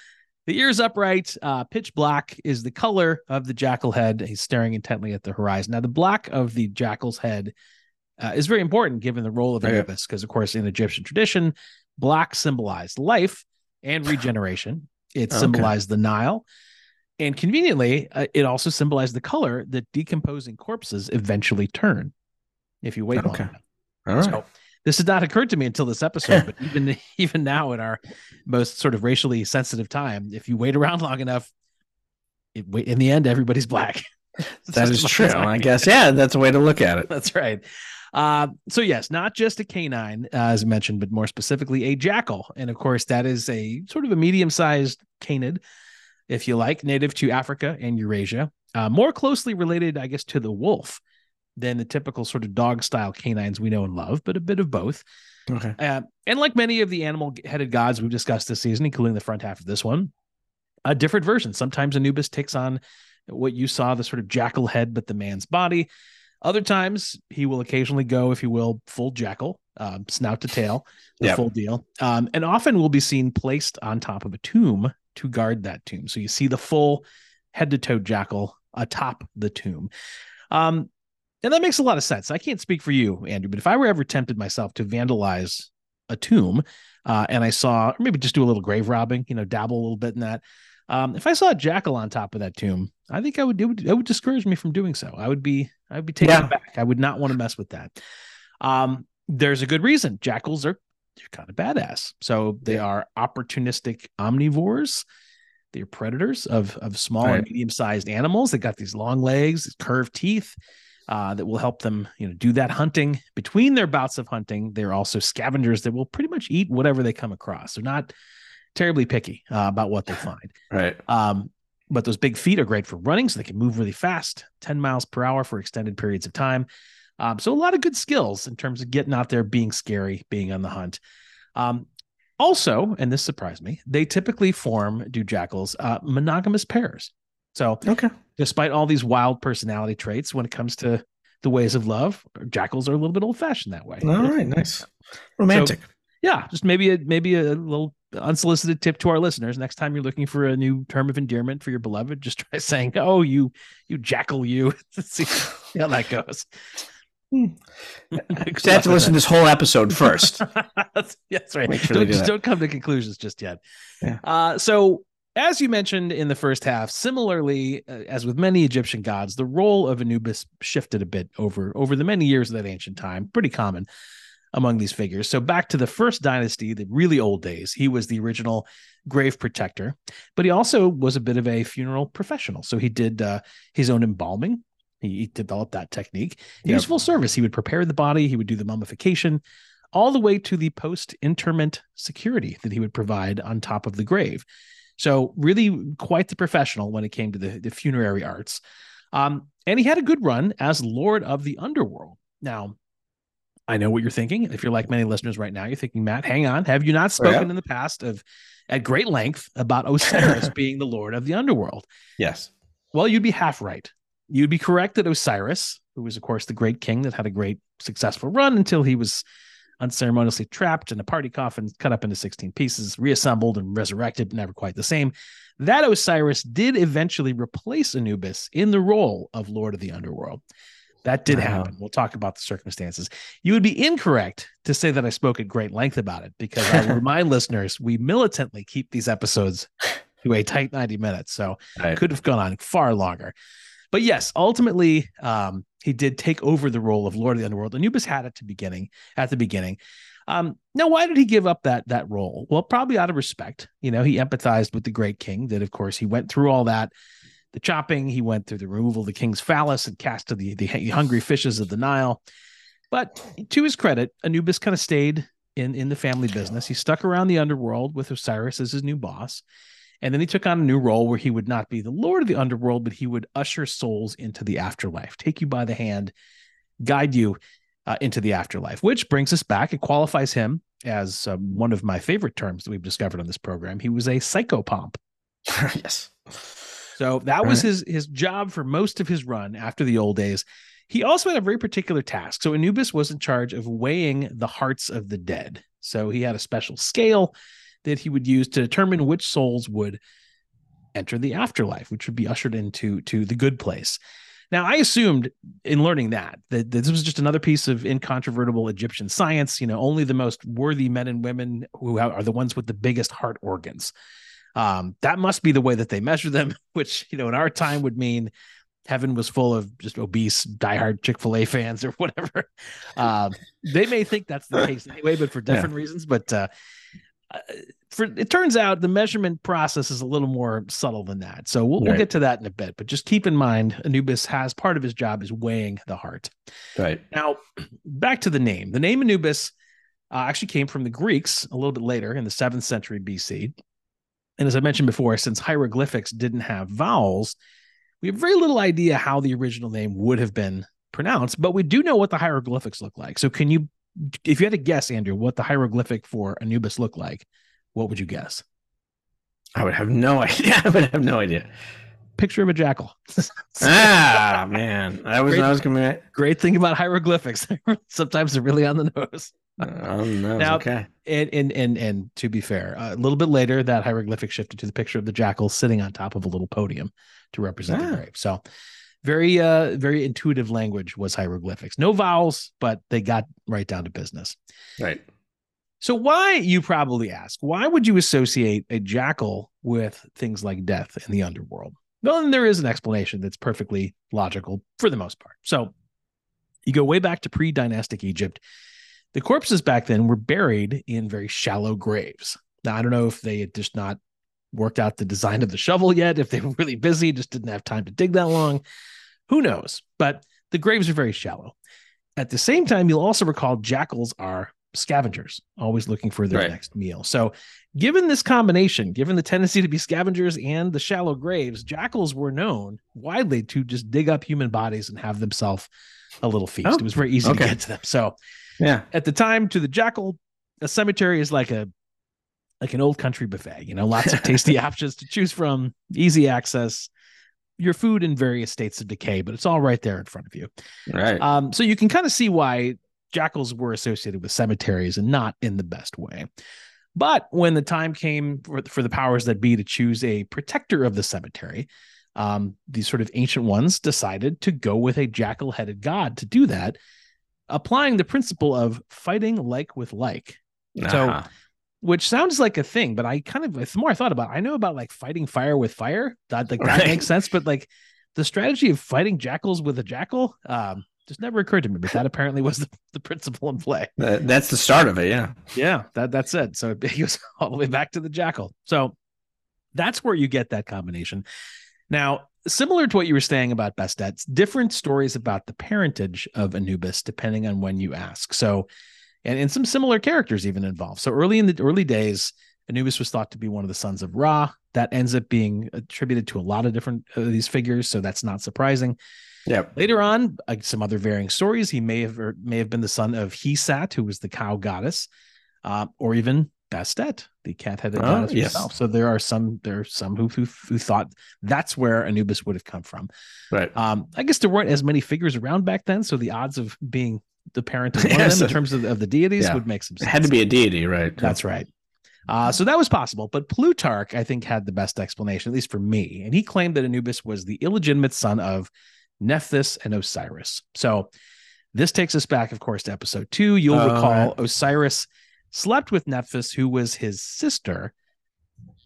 The ears upright, uh, pitch black is the color of the jackal head. He's staring intently at the horizon. Now, the black of the jackal's head uh, is very important given the role of Anubis, because, of course, in Egyptian tradition, black symbolized life and regeneration. It symbolized okay. the Nile. And conveniently, uh, it also symbolized the color that decomposing corpses eventually turn if you wait okay. long enough. All right. So, this had not occurred to me until this episode, but even even now in our most sort of racially sensitive time, if you wait around long enough, it, in the end, everybody's black. that is true. I guess. Yeah, that's a way to look at it. That's right. Uh, so yes, not just a canine, uh, as mentioned, but more specifically a jackal, and of course that is a sort of a medium-sized canid if you like, native to Africa and Eurasia, uh, more closely related, I guess, to the wolf than the typical sort of dog style canines we know and love, but a bit of both. Okay. Uh, and like many of the animal headed gods we've discussed this season, including the front half of this one, a different version. Sometimes Anubis takes on what you saw the sort of jackal head, but the man's body. Other times he will occasionally go, if you will, full jackal, um, snout to tail, the Yep. full deal. Um, and often will be seen placed on top of a tomb to guard that tomb. So you see the full head to toe jackal atop the tomb. Um, and that makes a lot of sense. I can't speak for you, Andrew, but if I were ever tempted myself to vandalize a tomb, uh, and I saw, or maybe just do a little grave robbing, you know, dabble a little bit in that. Um, if I saw a jackal on top of that tomb, I think I would, it would, it would discourage me from doing so. I would be, I would be taken Yeah. aback. I would not want to mess with that. Um, there's a good reason. Jackals are, they're kind of badass. So they are opportunistic omnivores. They're predators of, of small and medium sized animals. They got these long legs, these curved teeth uh, that will help them, you know, do that hunting. Between their bouts of hunting, they're also scavengers that will pretty much eat whatever they come across. They're not terribly picky uh, about what they find. Right. Um, but those big feet are great for running, so they can move really fast, 10 miles per hour for extended periods of time. Um, so a lot of good skills in terms of getting out there, being scary, being on the hunt. Um, also, and this surprised me, they typically form, do jackals, uh, monogamous pairs. So Okay. despite all these wild personality traits, when it comes to the ways of love, jackals are a little bit old fashioned that way. All right. Nice. Romantic. Yeah, just maybe a maybe a little unsolicited tip to our listeners. Next time you're looking for a new term of endearment for your beloved, just try saying, "Oh, you, you jackal, you." See how that goes. Hmm. So have to listen to this whole episode first. that's, that's right. Sure don't, do just that. don't come to conclusions just yet. Yeah. Uh, so, as you mentioned in the first half, similarly uh, as with many Egyptian gods, the role of Anubis shifted a bit over over the many years of that ancient time. Pretty common among these figures. So back to the first dynasty, the really old days, he was the original grave protector, but he also was a bit of a funeral professional. So he did uh, his own embalming. He, he developed that technique. He was full service. He would prepare the body. He would do the mummification, all the way to the post interment security that he would provide on top of the grave. So really quite the professional when it came to the, the funerary arts. Um, and he had a good run as Lord of the Underworld. Now, I know what you're thinking. If you're like many listeners right now, you're thinking, Matt, hang on. Have you not Oh, yeah? spoken in the past of at great length about Osiris being the Lord of the Underworld? Yes. Well, you'd be half right. You'd be correct that Osiris, who was, of course, the great king that had a great successful run until he was unceremoniously trapped in a party coffin, cut up into 16 pieces, reassembled and resurrected, never quite the same. That Osiris did eventually replace Anubis in the role of Lord of the Underworld. That did Wow. happen. We'll talk about the circumstances. You would be incorrect to say that I spoke at great length about it because I remind listeners we militantly keep these episodes to a tight 90 minutes. So Right. could have gone on far longer. But yes, ultimately, um, he did take over the role of Lord of the Underworld. Anubis had it to beginning at the beginning. Um, now, why did he give up that that role? Well, probably out of respect. You know, he empathized with the great king. That, of course, he went through all that, the chopping. He went through the removal of the king's phallus and cast to the the hungry fishes of the Nile. But to his credit, Anubis kind of stayed in in the family business. He stuck around the underworld with Osiris as his new boss. And then he took on a new role where he would not be the lord of the underworld, but he would usher souls into the afterlife, take you by the hand, guide you uh, into the afterlife, which brings us back. It qualifies him as um, one of my favorite terms that we've discovered on this program. He was a psychopomp. yes. So that was Right. his his job for most of his run after the old days. He also had a very particular task. So Anubis was in charge of weighing the hearts of the dead. So he had a special scale that he would use to determine which souls would enter the afterlife, which would be ushered into to the good place. Now, I assumed in learning that that this was just another piece of incontrovertible Egyptian science. You know, only the most worthy men and women who are the ones with the biggest heart organs. Um, that must be the way that they measure them, which you know in our time would mean heaven was full of just obese, diehard Chick Fil A fans or whatever. Um, they may think that's the case anyway, but for different reasons. But uh, uh, for it turns out the measurement process is a little more subtle than that. So we'll, we'll get to that in a bit. But just keep in mind, Anubis has part of his job is weighing the heart. Right. Now, back to the name. The name Anubis uh, actually came from the Greeks a little bit later in the seventh century BC. And as I mentioned before, since hieroglyphics didn't have vowels, we have very little idea how the original name would have been pronounced, but we do know what the hieroglyphics look like. So, can you, if you had to guess, Andrew, what the hieroglyphic for Anubis looked like, what would you guess? I would have no idea. I would have no idea. Picture of a jackal. ah, man, that was Great. I was coming. Great thing about hieroglyphics. Sometimes they're really on the nose. Oh no, Now- okay. And and and and to be fair, a little bit later, that hieroglyphic shifted to the picture of the jackal sitting on top of a little podium to represent Ah. the grave. So, very uh very intuitive language was hieroglyphics. No vowels, but they got right down to business. Right. So, why you probably ask, why would you associate a jackal with things like death in the underworld? Well, and there is an explanation that's perfectly logical for the most part. So, you go way back to pre dynastic Egypt. The corpses back then were buried in very shallow graves. Now, I don't know if they had just not worked out the design of the shovel yet, if they were really busy, just didn't have time to dig that long. Who knows? But the graves are very shallow. At the same time, you'll also recall jackals are scavengers, always looking for their Right. next meal. So, given this combination, given the tendency to be scavengers and the shallow graves, jackals were known widely to just dig up human bodies and have themselves a little feast. Oh, it was very easy okay. to get to them. So, Yeah. at the time, to the jackal, a cemetery is like a like an old country buffet. You know, lots of tasty options to choose from, easy access. Your food in various states of decay, but it's all right there in front of you. Right. Um, so you can kind of see why jackals were associated with cemeteries and not in the best way. But when the time came for, for the powers that be to choose a protector of the cemetery, um, these sort of ancient ones decided to go with a jackal headed god to do that, applying the principle of fighting like with like, so- Uh-huh. which sounds like a thing, but I kind of, the more I thought about it, I know about like fighting fire with fire. That, like, that Right. makes sense. But like the strategy of fighting jackals with a jackal, um, just never occurred to me, but that apparently was the, the principle in play. That- that's the start of it. Yeah. Yeah, that that's it. So it goes all the way back to the jackal. So that's where you get that combination. Now, similar to what you were saying about Bastet's, different stories about the parentage of Anubis depending on when you ask. So, and, and some similar characters even involved. So early in the early days, Anubis was thought to be one of the sons of Ra. That ends up being attributed to a lot of different of these figures, so that's not surprising. Yep. Later on, uh, some other varying stories. He may have or may have been the son of Hesat, who was the cow goddess, uh, or even Bastet, the cat-headed Oh, goddess yes. herself. So there are some there are some who, who who thought that's where Anubis would have come from. Right. Um, I guess there weren't as many figures around back then, so the odds of being the parent of one Yeah, of them so- in terms of, of the deities Yeah. would make some sense. It had to be a deity, right? That's right. Uh, so that was possible, but Plutarch, I think, had the best explanation, at least for me. And he claimed that Anubis was the illegitimate son of Nephthys and Osiris. So this takes us back, of course, to episode two. You'll Oh, recall. Osiris slept with Nephthys, who was his sister,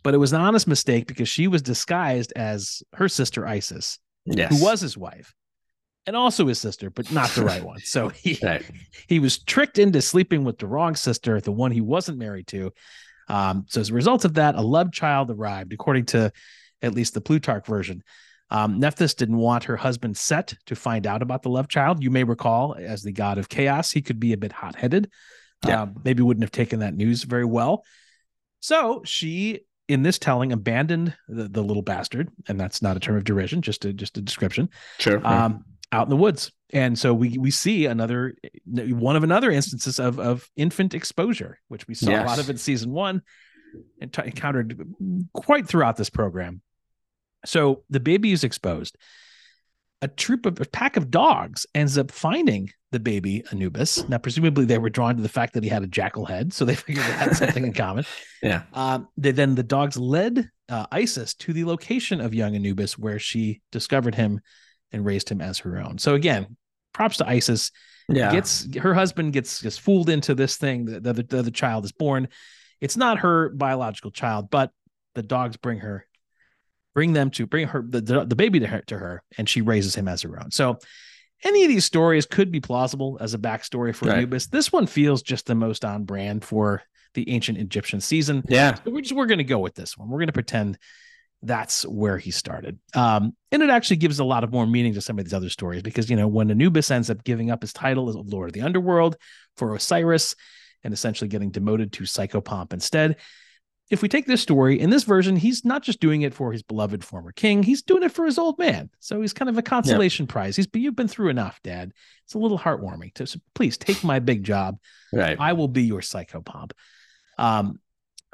but it was an honest mistake because she was disguised as her sister Isis, Yes. who was his wife. And also his sister, but not the right one. So he Right. he was tricked into sleeping with the wrong sister, the one he wasn't married to. Um, so as a result of that, a love child arrived, according to at least the Plutarch version. Um, Nephthys didn't want her husband Set to find out about the love child. You may recall, as the god of chaos, he could be a bit hot headed. Yeah. Um, maybe wouldn't have taken that news very well. So she, in this telling, abandoned the, the little bastard, and that's not a term of derision, just a just a description Sure. um, out in the woods. And so we we see another one of another instances of of infant exposure, which we saw a lot of in season one and t- encountered quite throughout this program. So the baby is exposed. A troop of a pack of dogs ends up finding the baby Anubis. Now, presumably, they were drawn to the fact that he had a jackal head, so they figured they had something in common. yeah. Um, they, then the dogs led uh, Isis to the location of young Anubis, where she discovered him and raised him as her own. So again, props to Isis. Yeah. Gets her husband gets gets fooled into this thing. The, the, the, the child is born. It's not her biological child, but the dogs bring her, bring them to bring her the, the, baby to her to her, and she raises him as her own. So any of these stories could be plausible as a backstory for Right. Anubis. This one feels just the most on brand for the ancient Egyptian season. yeah. So we're just we're going to go with this one. We're going to pretend that's where he started. Um, and it actually gives a lot of more meaning to some of these other stories because you know when Anubis ends up giving up his title as Lord of the Underworld for Osiris and essentially getting demoted to Psychopomp instead, if we take this story in this version, he's not just doing it for his beloved former king, he's doing it for his old man. So he's kind of a consolation prize. He's you've been through enough, Dad. It's a little heartwarming. To, so please take my big job. Right. I will be your psychopomp. Um,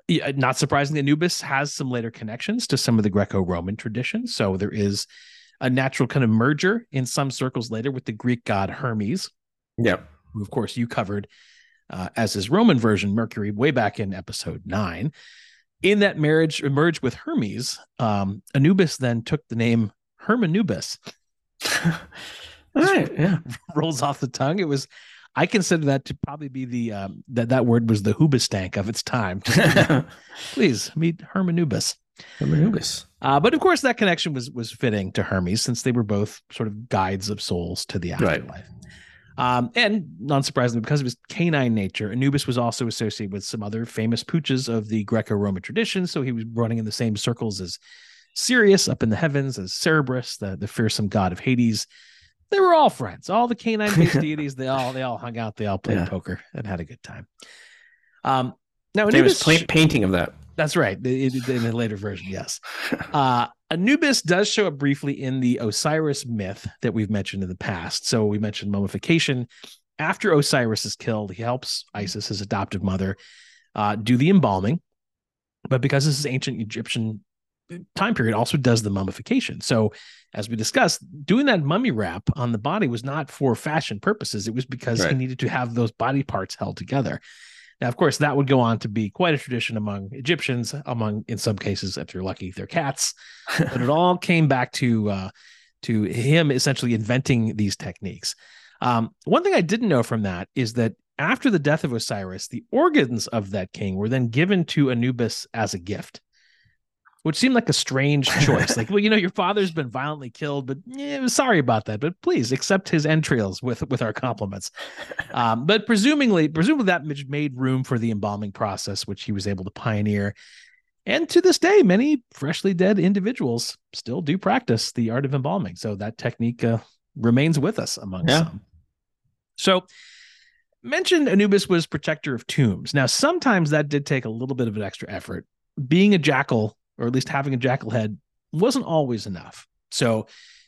yeah, not surprisingly, Anubis has some later connections to some of the Greco-Roman traditions. So there is a natural kind of merger in some circles later with the Greek god Hermes, Yep. who of course you covered uh, as his Roman version, Mercury, way back in episode nine. In that marriage merged with Hermes, um, Anubis then took the name Hermanubis. All right. Yeah. Rolls off the tongue. It was, I consider that to probably be the um, that that word was the hoobastank of its time. Please meet Hermanubis. Anubis. Uh, but of course, that connection was was fitting to Hermes since they were both sort of guides of souls to the Right. Um, and non surprisingly, because of his canine nature, Anubis was also associated with some other famous pooches of the Greco Roman tradition. So he was running in the same circles as Sirius up in the heavens, as Cerberus, the, the fearsome god of Hades. They were all friends. All the canine based deities, they all they all hung out, they all played Yeah. poker and had a good time. Um, now Anubis, pla- painting of that. that's right. In in the later version, yes. Uh, Anubis does show up briefly in the Osiris myth that we've mentioned in the past. So we mentioned mummification. After Osiris is killed, he helps Isis, his adoptive mother, uh, do the embalming. But because this is ancient Egyptian time period, also does the mummification. So, as we discussed, doing that mummy wrap on the body was not for fashion purposes. It was because he needed to have those body parts held together. Now, of course, that would go on to be quite a tradition among Egyptians, among, in some cases, if you're lucky, their cats. But it all came back to uh, to him essentially inventing these techniques. Um, one thing I didn't know from that is that after the death of Osiris, the organs of that king were then given to Anubis as a gift, which seemed like a strange choice. like, well, you know, your father's been violently killed, but sorry about that. But please accept his entrails with with our compliments. Um, but presumably, presumably that made room for the embalming process, which he was able to pioneer. And to this day, many freshly dead individuals still do practice the art of embalming. So that technique uh, remains with us among Yeah. some. So, mentioned Anubis was protector of tombs. Now, sometimes that did take a little bit of an extra effort. Being a jackal, or at least having a jackal head, wasn't always enough. So,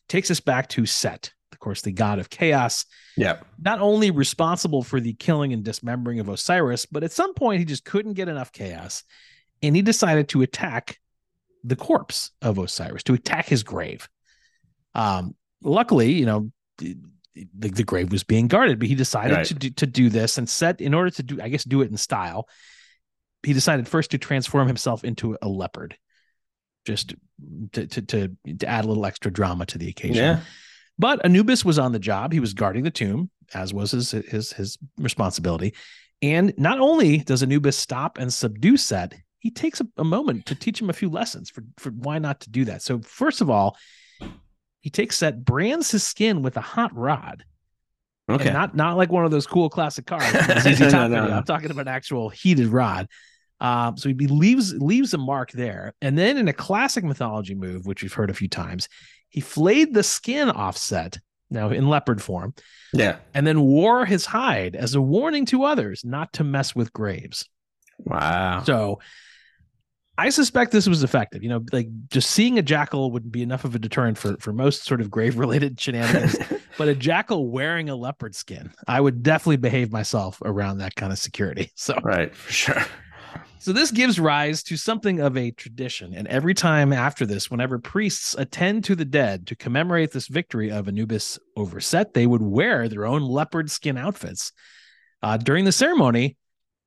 takes us back to Set, of course, the god of chaos Yeah. not only responsible for the killing and dismembering of Osiris, but at some point he just couldn't get enough chaos and he decided to attack the corpse of Osiris, to attack his grave. Um, luckily, you know, the, the, the grave was being guarded, but he decided Right. to do, to do this and set in order to do, I guess, do it in style. He decided first to transform himself into a leopard, just to to to, to add a little extra drama to the occasion. Yeah. But Anubis was on the job. He was guarding the tomb, as was his his his responsibility. And not only does Anubis stop and subdue Set, he takes a, a moment to teach him a few lessons for for why not to do that. So first of all, he takes Set, brands his skin with a hot rod, Okay. and not not like one of those cool classic cars. from the ZZ No, no, no. I'm talking about an actual heated rod. Um, so he leaves leaves a mark there, and then in a classic mythology move, which we've heard a few times, he flayed the skin off Set now in leopard form, yeah. and then wore his hide as a warning to others not to mess with graves. Wow. So I suspect this was effective. You know, like just seeing a jackal wouldn't be enough of a deterrent for for most sort of grave related shenanigans. but a jackal wearing a leopard skin, I would definitely behave myself around that kind of security. So right. For sure. So this gives rise to something of a tradition. And every time after this, whenever priests attend to the dead to commemorate this victory of Anubis over Set, they would wear their own leopard skin outfits uh, during the ceremony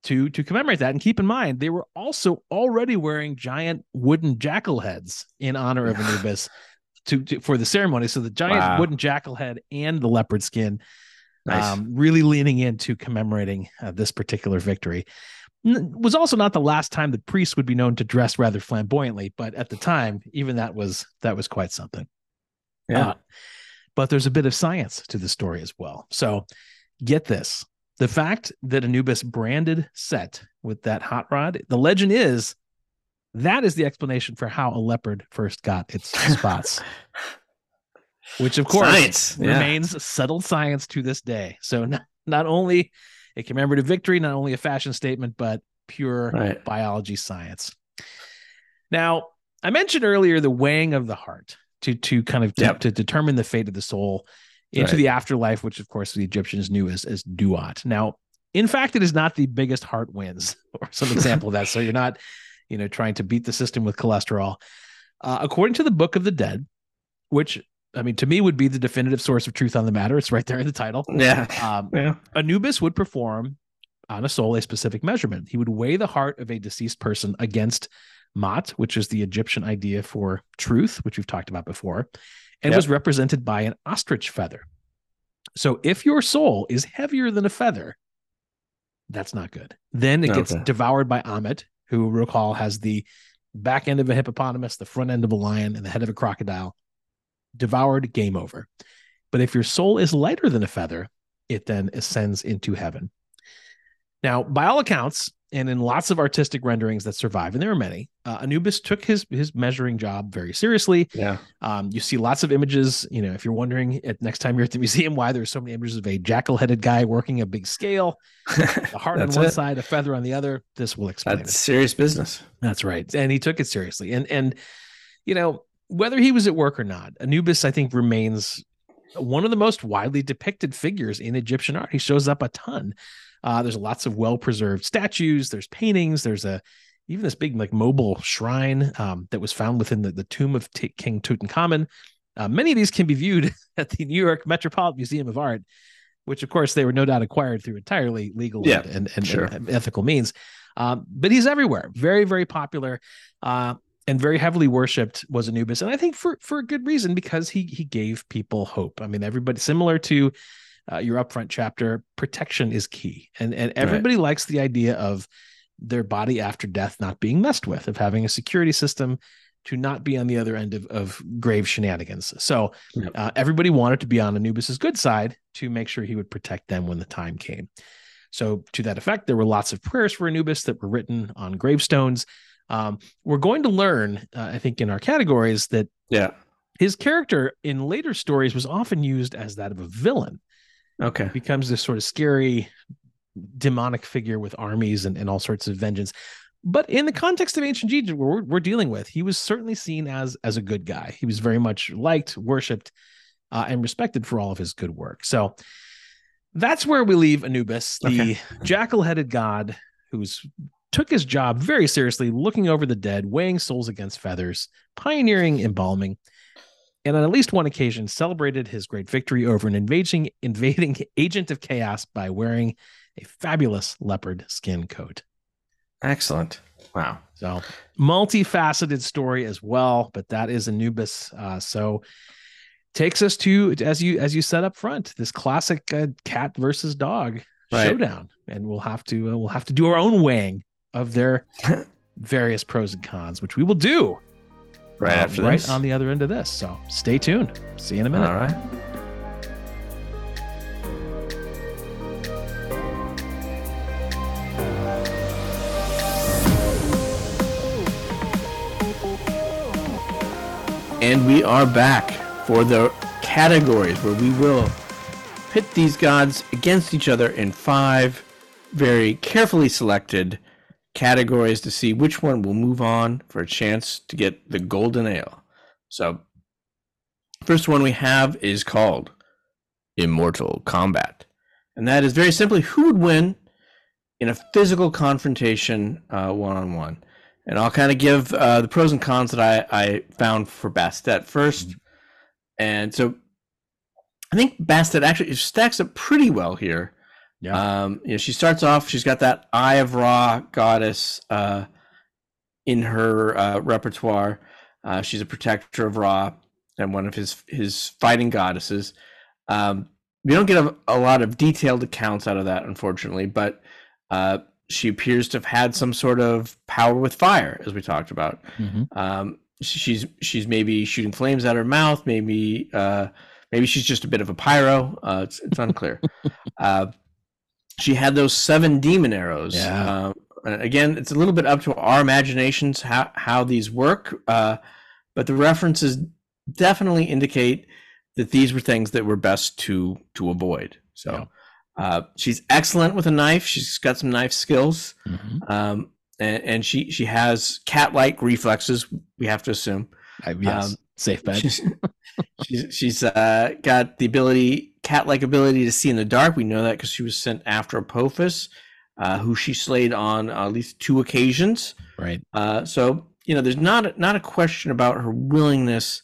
to, to commemorate that. And keep in mind, they were also already wearing giant wooden jackal heads in honor of Anubis to, to for the ceremony. So the giant Wow. wooden jackal head and the leopard skin Nice. um, really leaning into commemorating uh, this particular victory. Was also not the last time the priests would be known to dress rather flamboyantly, but at the time, even that was that was quite something. yeah. Uh, but there's a bit of science to the story as well. So get this: the fact that Anubis branded Set with that hot rod, the legend is that is the explanation for how a leopard first got its spots. Which, of course, Science. Yeah. remains settled science to this day. So not, not only a commemorative victory, not only a fashion statement, but pure Right. biology science. Now, I mentioned earlier the weighing of the heart to to kind of to, Yep. to determine the fate of the soul into Right. the afterlife, which of course the Egyptians knew as as duat. Now, in fact, it is not the biggest heart wins or some example of that. So you're not, you know, trying to beat the system with cholesterol. Uh, according to the Book of the Dead, which I mean, to me would be the definitive source of truth on the matter. It's right there in the title. Yeah. Um, Yeah. Anubis would perform on a soul a specific measurement. He would weigh the heart of a deceased person against Maat, which is the Egyptian idea for truth, which we've talked about before, and Yep. was represented by an ostrich feather. So if your soul is heavier than a feather, that's not good. Then it gets devoured by Amit, who recall has the back end of a hippopotamus, the front end of a lion, and the head of a crocodile. Devoured, game over. But if your soul is lighter than a feather, it then ascends into heaven. Now, by all accounts, and in lots of artistic renderings that survive, and there are many, uh, Anubis took his his measuring job very seriously. Yeah. Um, you see lots of images. You know, if you're wondering at next time you're at the museum why there's so many images of a jackal-headed guy working a big scale, a heart on one it. side, a feather on the other. This will explain That's it. serious business. That's right, and he took it seriously. And and you know whether he was at work or not, Anubis I think remains one of the most widely depicted figures in Egyptian art. He shows up a ton. Uh, there's lots of well preserved statues. There's paintings. There's a even this big like mobile shrine um, that was found within the, the tomb of T- King Tutankhamun. Uh, many of these can be viewed at the New York Metropolitan Museum of Art, which of course they were no doubt acquired through entirely legal Yeah, and, and, sure. and ethical means. Um, but he's everywhere, very very popular. Uh, and very heavily worshipped was Anubis, and I think for for a good reason because he he gave people hope. I mean, everybody similar to uh, your upfront chapter, protection is key, and and everybody likes the idea of their body after death not being messed with, of having a security system to not be on the other end of, of grave shenanigans. So Yep. uh, everybody wanted to be on Anubis's good side to make sure he would protect them when the time came. So to that effect, there were lots of prayers for Anubis that were written on gravestones. Um, we're going to learn, uh, I think, in our categories that Yeah. his character in later stories was often used as that of a villain. Okay. Becomes this sort of scary demonic figure with armies and, and all sorts of vengeance. But in the context of ancient Egypt, where we're, we're dealing with, he was certainly seen as as a good guy. He was very much liked, worshipped, uh, and respected for all of his good work. So that's where we leave Anubis, the Okay. jackal-headed god who's took his job very seriously, looking over the dead, weighing souls against feathers, pioneering embalming, and on at least one occasion celebrated his great victory over an invading invading agent of chaos by wearing a fabulous leopard skin coat. Excellent. Wow. So multifaceted story as well, but that is Anubis. Uh, so takes us to as you as you said up front, this classic uh, cat versus dog Right. showdown, and we'll have to uh, we'll have to do our own weighing of their various pros and cons, which we will do Right uh, after right this. on the other end of this. So stay tuned. See you in a minute. All right. And we are back for the categories where we will pit these gods against each other in five very carefully selected categories to see which one will move on for a chance to get the golden ale. So, first one we have is called Immortal Combat. And that is very simply who would win in a physical confrontation one on one. And I'll kind of give uh, the pros and cons that I, I found for Bastet 1st And so I think Bastet actually stacks up pretty well here. Yeah. Um, you know, she starts off, she's got that Eye of Ra goddess uh, in her uh, repertoire. Uh, she's a protector of Ra and one of his his fighting goddesses. Um, we don't get a, a lot of detailed accounts out of that, unfortunately, but uh, she appears to have had some sort of power with fire, as we talked about. Mhm. Um, she's she's maybe shooting flames out of her mouth. Maybe uh, maybe she's just a bit of a pyro. Uh, it's it's unclear. uh, she had those seven demon arrows. Yeah. Uh, again, it's a little bit up to our imaginations how how these work. Uh, but the references definitely indicate that these were things that were best to to avoid. So. Yeah. Uh, she's excellent with a knife. She's got some knife skills. Mhm. Um, and, and she she has cat-like reflexes. We have to assume. I, yes, Um, safe bet. She's she's, she's uh, got the ability, cat-like ability to see in the dark. We know that because she was sent after Apophis, uh, who she slayed on at least two occasions. right. Uh, so you know, there's not not a question about her willingness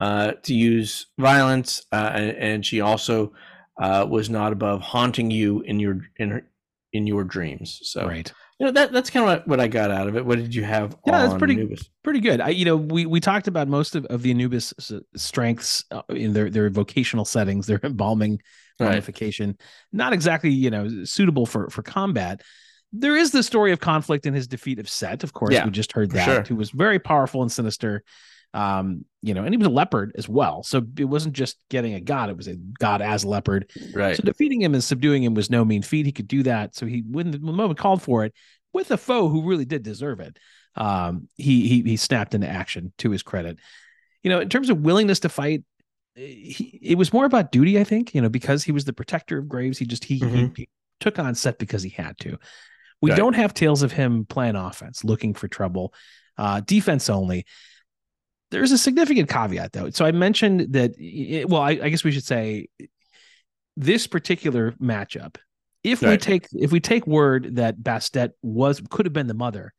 uh, to use violence, uh, and, and she also uh, was not above haunting you in your in her in your dreams. So Right. You know that that's kind of what, I got out of it. What did you have? Yeah, that's pretty- Anubis? pretty good. I, you know, we we talked about most of, of the Anubis strengths uh, in their their vocational settings, their embalming, Right. not exactly you know suitable for for combat. There is the story of conflict in his defeat of Set. Of course, Yeah, we just heard that, sure. who was very powerful and sinister. Um, you know, and he was a leopard as well. So it wasn't just getting a god; it was a god as a leopard. Right. So defeating him and subduing him was no mean feat. He could do that. So he, when the moment called for it, with a foe who really did deserve it, um, he he he snapped into action. To his credit, you know, in terms of willingness to fight, eh, he, it was more about duty. I think you know because he was the protector of graves. He just he, he, Mhm. he took on Set because he had to. We Right. don't have tales of him playing offense, looking for trouble, uh, defense only. There's a significant caveat though. So I mentioned that. It, well, I, I guess we should say this particular matchup. If we take if we take word that Bastet was could have been the mother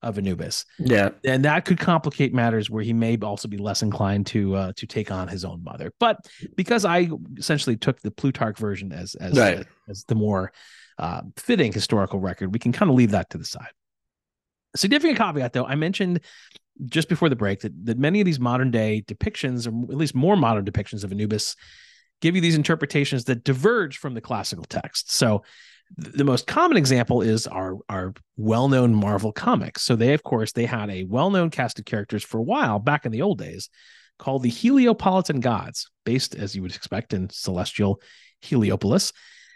of Anubis, Yeah. and that could complicate matters where he may also be less inclined to uh, to take on his own mother. But because I essentially took the Plutarch version as as Right. as, as the more uh, fitting historical record, we can kind of leave that to the side. Significant caveat, though, I mentioned just before the break that, that many of these modern day depictions, or at least more modern depictions of Anubis, give you these interpretations that diverge from the classical text. So th- the most common example is our our well-known Marvel comics. So they, of course, they had a well-known cast of characters for a while back in the old days called the Heliopolitan gods, based as you would expect in celestial Heliopolis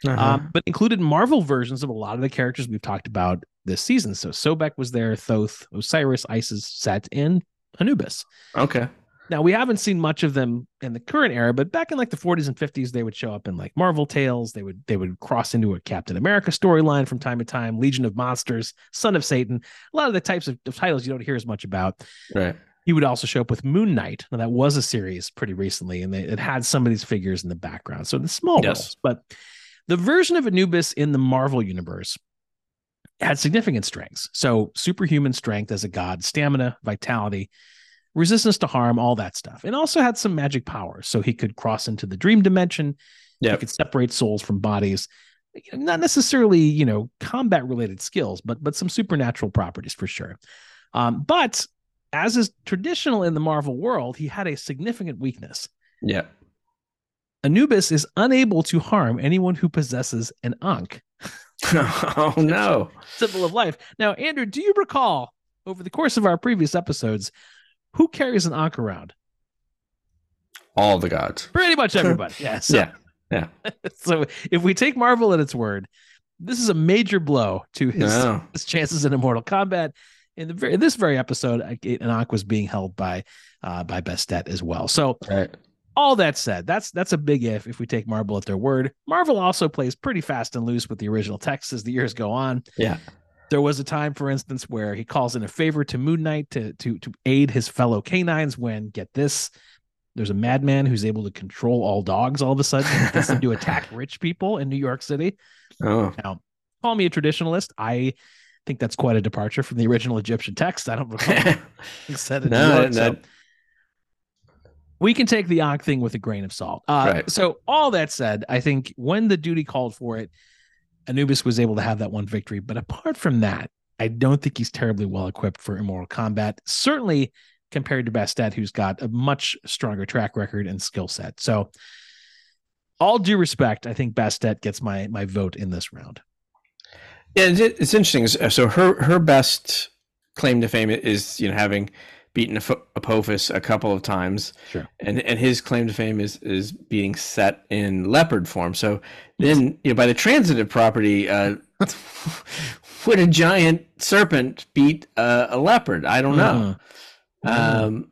Uh-huh. um, but included Marvel versions of a lot of the characters we've talked about this season. So Sobek was there, Thoth, Osiris, Isis, Set, and Anubis. okay. Now we haven't seen much of them in the current era, but back in like the 40s and 50s, they would show up in like Marvel tales. They would they would cross into a Captain America storyline from time to time, Legion of Monsters, Son of Satan. A lot of the types of, of titles you don't hear as much about. Right. He would also show up with Moon Knight. Now that was a series pretty recently, and they, it had some of these figures in the background. So the small Yes. roles, but the version of Anubis in the Marvel universe had significant strengths. So superhuman strength as a god, stamina, vitality, resistance to harm, all that stuff, and also had some magic powers. So he could cross into the dream dimension. He could separate souls from bodies. Not necessarily, you know, combat related skills, but but some supernatural properties for sure. Um, but as is traditional in the Marvel world, he had a significant weakness. Yeah. Anubis is unable to harm anyone who possesses an Ankh, oh no. symbol of life. Now, Andrew, do you recall over the course of our previous episodes who carries an Ankh around? All the gods. Pretty much everybody. Yeah. So, Yeah. so if we take Marvel at its word, this is a major blow to his, No. his chances in Immortal Combat. In the very, in this very episode, an Ankh was being held by uh, by Bastet as well. So Right. All that said, that's that's a big if if we take Marvel at their word. Marvel also plays pretty fast and loose with the original text as the years go on. Yeah. There was a time, for instance, where he calls in a favor to Moon Knight to to to aid his fellow canines when get this. There's a madman who's able to control all dogs all of a sudden and gets them to attack rich people in New York City. Oh. Now, call me a traditionalist. I think that's quite a departure from the original Egyptian text. I don't recall said New no, so- no. We can take the Ankh thing with a grain of salt. Uh, Right. So, all that said, I think when the duty called for it, Anubis was able to have that one victory. But apart from that, I don't think he's terribly well equipped for Immortal Combat. Certainly compared to Bastet, who's got a much stronger track record and skill set. So, all due respect, I think Bastet gets my my vote in this round. Yeah, it's, it's interesting. So her her best claim to fame is you know having beaten Apophis a couple of times, Sure. and and his claim to fame is is being Set in leopard form. So then you know by the transitive property, uh, would a giant serpent beat uh, a leopard? I don't know. Mhm. Um,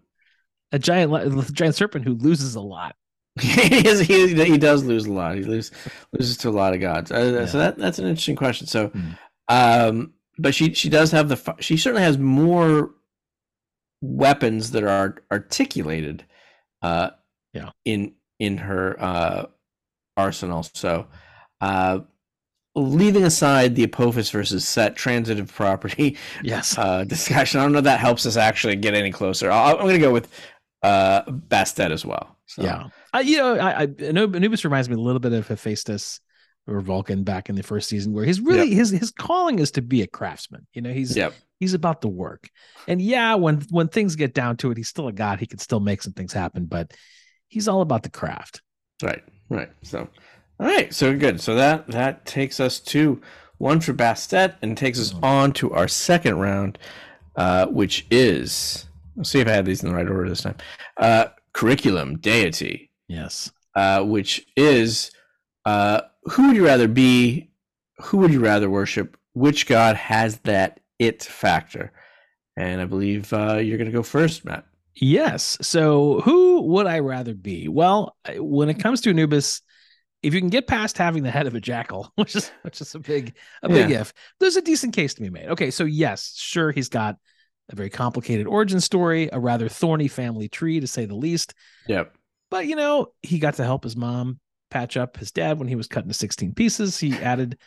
A giant le- giant serpent who loses a lot. he, is, he, he does lose a lot. He loses loses to a lot of gods. Uh, So that that's an interesting question. So, Hmm. um, but she she does have the she certainly has more weapons that are articulated uh Yeah. in in her uh arsenal so uh leaving aside the apophis versus set transitive property Yes. uh discussion i don't know if that helps us actually get any closer I'll, i'm gonna go with uh bastet as well so, Yeah. Uh, you know, I, I Anub- Anubis reminds me a little bit of Hephaestus or Vulcan back in the first season, where he's really his his calling is to be a craftsman. You know, he's yep he's about the work. And yeah, when when things get down to it, he's still a god. He can still make some things happen, but he's all about the craft. Right, right. So, all right, so good. So that that takes us to one for Bastet and takes us on to our second round, uh, which is let's see if I had these in the right order this time. Uh, curriculum deity, Yes. uh, which is uh, who would you rather be? Who would you rather worship? Which god has that it factor? And I believe uh, you're going to go first, Matt. Yes. So who would I rather be? Well, when it comes to Anubis, if you can get past having the head of a jackal, which is which is a big a big if, there's a decent case to be made. Okay, so yes, sure, he's got a very complicated origin story, a rather thorny family tree to say the least. Yep. But you know, he got to help his mom patch up his dad when he was cut into 16 pieces. He added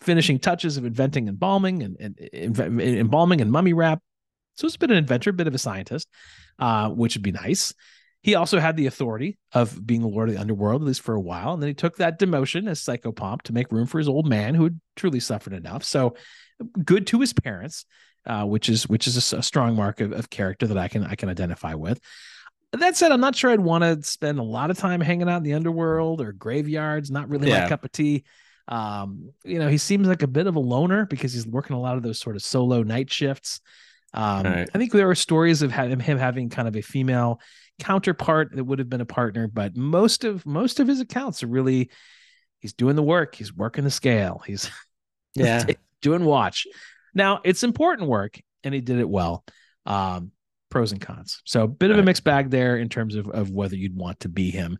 finishing touches of inventing embalming and, and, and embalming and mummy wrap. So it's a bit of an inventor, a bit of a scientist, uh, which would be nice. He also had the authority of being the lord of the underworld, at least for a while. And then he took that demotion as psychopomp to make room for his old man who had truly suffered enough. So good to his parents, uh, which is which is a, a strong mark of, of character that I can I can identify with. That said, I'm not sure I'd want to spend a lot of time hanging out in the underworld or graveyards. Not really my cup of tea. Um, you know, he seems like a bit of a loner because he's working a lot of those sort of solo night shifts. Um, Right. I think there are stories of having him having kind of a female counterpart that would have been a partner, but most of most of his accounts are really he's doing the work, he's working the scale, he's Yeah. doing watch. Now it's important work, and he did it well. Um, pros and cons. So a bit of a mixed bag there in terms of of whether you'd want to be him.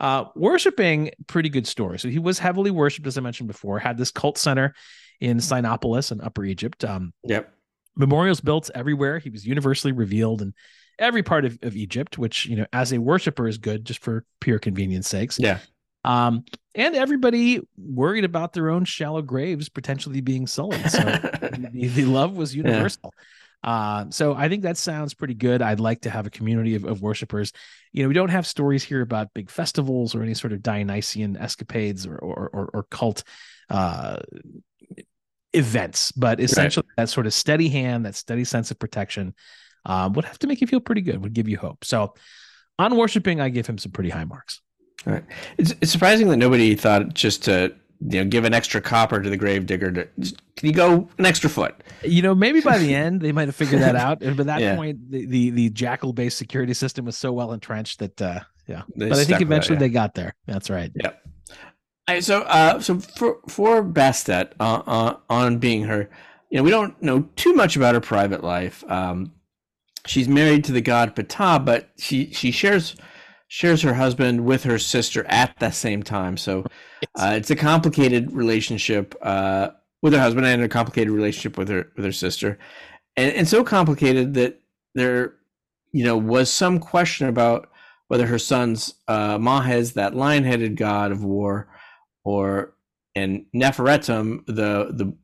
Uh, worshiping, pretty good story. So he was heavily worshipped, as I mentioned before. Had this cult center in Cynopolis in Upper Egypt. Um, Yep. memorials built everywhere. He was universally revealed in every part of, of Egypt, which, you know, as a worshiper is good just for pure convenience sakes. Yeah. Um, and everybody worried about their own shallow graves potentially being sullied. So the, the love was universal. Uh, so I think that sounds pretty good. I'd like to have a community of, of worshipers. You know, we don't have stories here about big festivals or any sort of Dionysian escapades or or, or, or cult uh, events, but essentially that sort of steady hand, that steady sense of protection um, would have to make you feel pretty good, would give you hope. So on worshiping, I give him some pretty high marks. Right. It's, it's surprising that nobody thought just to you know give an extra copper to the grave digger. To, can you go an extra foot? You know, maybe by the end they might have figured that out. And by that Yeah. point, the, the the jackal based security system was so well entrenched that uh yeah. They but I think with that, eventually yeah. they got there. That's right. Yep. I, so, uh, so for for Bastet, uh, uh, on being her, you know, we don't know too much about her private life. Um, she's married to the god Ptah, but she she shares shares her husband with her sister at the same time. So, uh, it's a complicated relationship uh, with her husband and a complicated relationship with her with her sister, and and so complicated that there, you know, was some question about whether her son's uh, Maahes, that lion-headed god of war, or and Nefertum, the the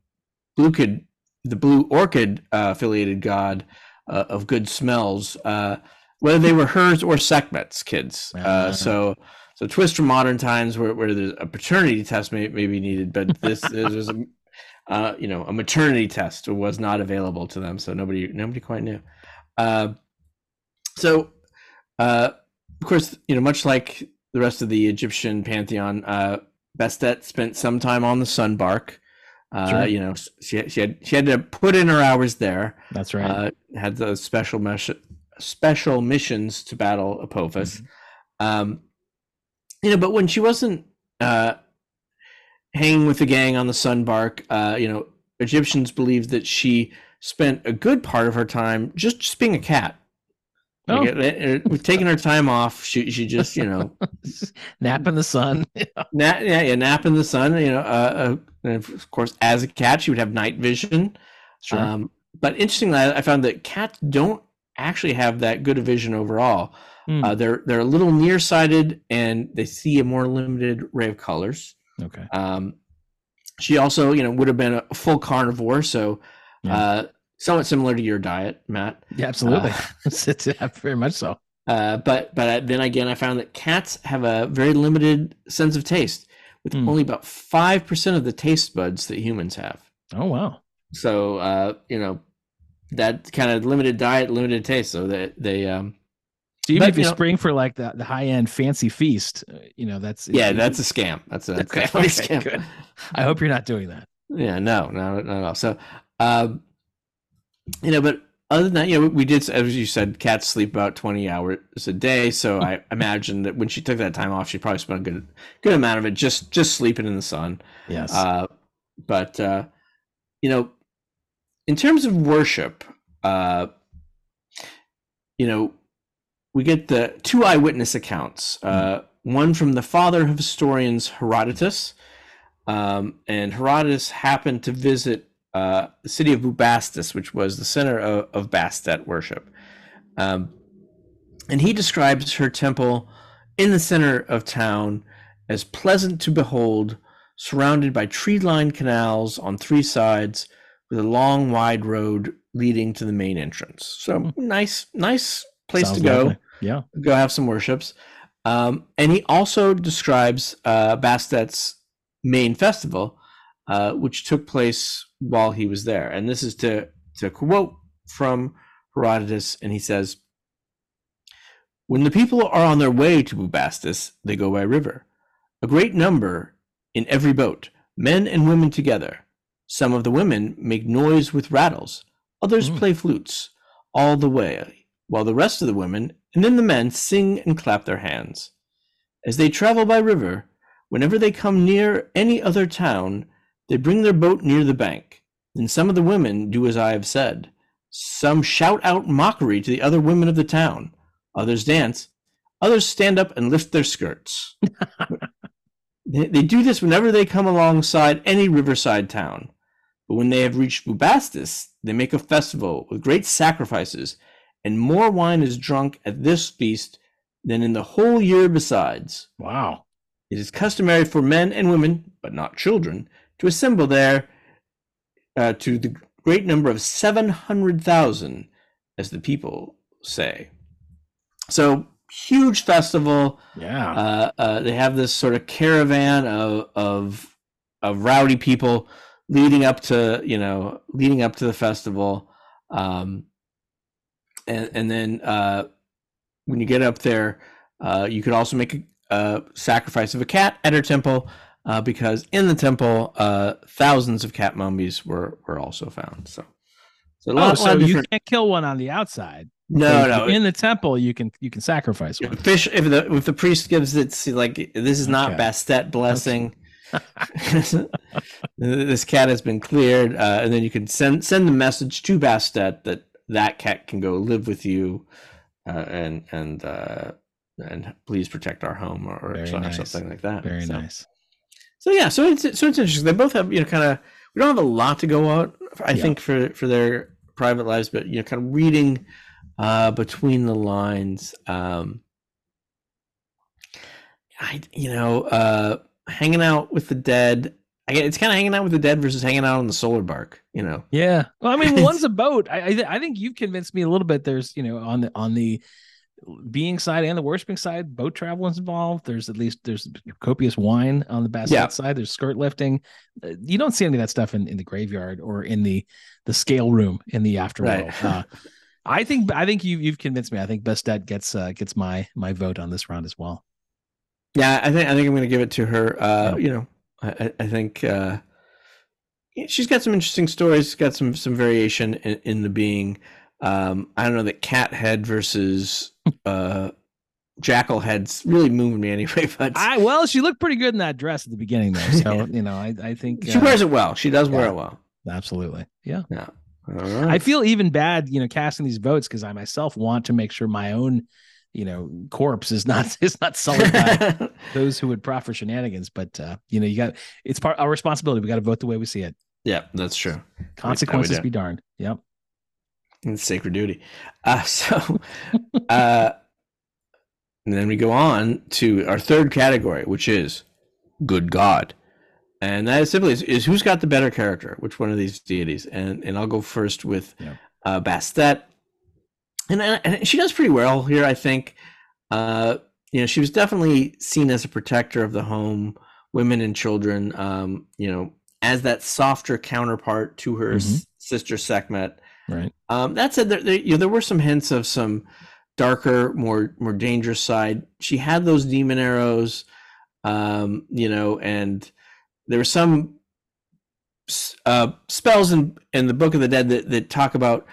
blue kid, the blue orchid uh, affiliated god uh, of good smells, uh, whether they were hers or Sekhmet's kids. Ah. Uh, so so twist from modern times where, where there's a paternity test may, may be needed, but this is a uh, you know a maternity test was not available to them, so nobody nobody quite knew. Uh, so uh, of course, you know, much like the rest of the Egyptian pantheon, uh, Bastet spent some time on the Sunbark. Uh, Sure. You know, she she had she had to put in her hours there. That's right. Uh, had those special mesh- special missions to battle Apophis. Mm-hmm. Um, you know, but when she wasn't uh, hanging with the gang on the Sunbark, uh, you know, Egyptians believed that she spent a good part of her time just, just being a cat. Oh. Like, taking her time off, she she just you know Nap in the sun. nap yeah, yeah nap in the sun. You know, uh, uh, of course, as a cat, she would have night vision, Sure. Um, but interestingly, I I found that cats don't actually have that good a vision overall. Hmm. Uh, they're they're a little nearsighted and they see a more limited array of colors. okay. Um, she also, you know, would have been a full carnivore, so Yeah. uh, somewhat similar to your diet, Matt. Yeah, absolutely. Uh, very much so. Uh, but but then again, I found that cats have a very limited sense of taste, with Hmm. only about five percent of the taste buds that humans have. Oh wow. So uh, you know that kind of limited diet, limited taste. So that they, um, So even But, if you you know- spring for like the, the high end fancy feast, you know that's yeah, that's a scam. That's a that's Okay, definitely okay, a scam. good. I hope you're not doing that. Yeah, no, no, not at all. So, um, you know, but other than that, you know, we did, as you said, cats sleep about 20 hours a day. So I imagine that when she took that time off, she probably spent a good, good amount of it just, just sleeping in the sun. Yes. Uh, but, uh, you know, in terms of worship, uh, you know, we get the two eyewitness accounts. Uh, one from the father of historians, Herodotus, um, and Herodotus happened to visit uh, the city of Bubastis, which was the center of, of Bastet worship. Um, and he describes her temple in the center of town as pleasant to behold, surrounded by tree lined canals on three sides, with a long, wide road leading to the main entrance. So nice, nice place Sounds to go lovely. Yeah. go have some worships. Um, and he also describes uh, Bastet's main festival, uh, which took place while he was there. And this is to, to quote from Herodotus, and he says, When the people are on their way to Bubastis, they go by river. A great number in every boat, men and women together. Some of the women make noise with rattles, others Mm. play flutes, all the way, while the rest of the women and then the men sing and clap their hands. As they travel by river, whenever they come near any other town, they bring their boat near the bank. Then some of the women do as I have said. Some shout out mockery to the other women of the town. Others dance. Others stand up and lift their skirts. they, they do this whenever they come alongside any riverside town. But when they have reached Bubastis, they make a festival with great sacrifices, and more wine is drunk at this feast than in the whole year besides. Wow. It is customary for men and women, but not children, to assemble there uh, to the great number of 700,000, as the people say. So, huge festival. Yeah. Uh, uh, they have this sort of caravan of, of, of rowdy people leading up to, you know, leading up to the festival. Um, and, and then uh, when you get up there, uh, you could also make a, a sacrifice of a cat at her temple uh, because in the temple, uh, thousands of cat mummies were were also found. So, so a oh, lot, lot so of you different. can't kill one on the outside. No, no. In the temple, you can you can sacrifice one. If fish if the if the priest gives it like this is not Okay. Bastet blessing. this cat has been cleared, uh, and then you can send send the message to Bastet that that cat can go live with you, uh, and and uh, and please protect our home or, or Very so- or nice. something like that. Very so, nice. So yeah, so it's so it's interesting. They both have you know kind of we don't have a lot to go out. I Yeah. think for for their private lives, but you know, kind of reading uh, between the lines. Um, I you know uh, hanging out with the dead. I get it's kind of hanging out with the dead versus hanging out on the solar bark. You know. Yeah. Well, I mean, one's a boat. I I, th- I think you've convinced me a little bit. There's you know on the on the being side and the worshiping side, boat travel is involved. There's at least there's copious wine on the Bastet Yeah. side. There's skirt lifting. Uh, You don't see any of that stuff in, in the graveyard or in the the scale room in the afterworld. Right. Uh, I think I think you you've convinced me. I think Bastet gets uh, gets my my vote on this round as well. Yeah, I think I think I'm going to give it to her. Uh, Yeah. You know, I, I- think uh, she's got some interesting stories. Got some some variation in, in the being. Um, I don't know that cat head versus uh, jackal heads really moved me anyway. But I well, she looked pretty good in that dress at the beginning there. So you know, I I think she uh, wears it well. She does wear it well. absolutely yeah. Yeah. All I feel even bad, you know, casting these votes because I myself want to make sure my own, you know, corpse is not is not sullied by those who would proffer shenanigans. But uh, you know, you got it's part our responsibility. We got to vote the way we see it. Yeah, that's true. Consequences be darned. Yep. It's sacred duty. Uh, so, uh, and then we go on to our third category, which is good God. And that is simply is, is who's got the better character, which one of these deities? And and I'll go first with yeah. uh, Bastet. And, and she does pretty well here, I think. Uh, you know, she was definitely seen as a protector of the home, women and children. Um, you know, as that softer counterpart to her mm-hmm. s- sister Sekhmet. Right. Um, that said, there, there, you know, there were some hints of some darker, more more dangerous side. She had those demon arrows, um, you know, and there were some uh, spells in in the Book of the Dead that, that talk about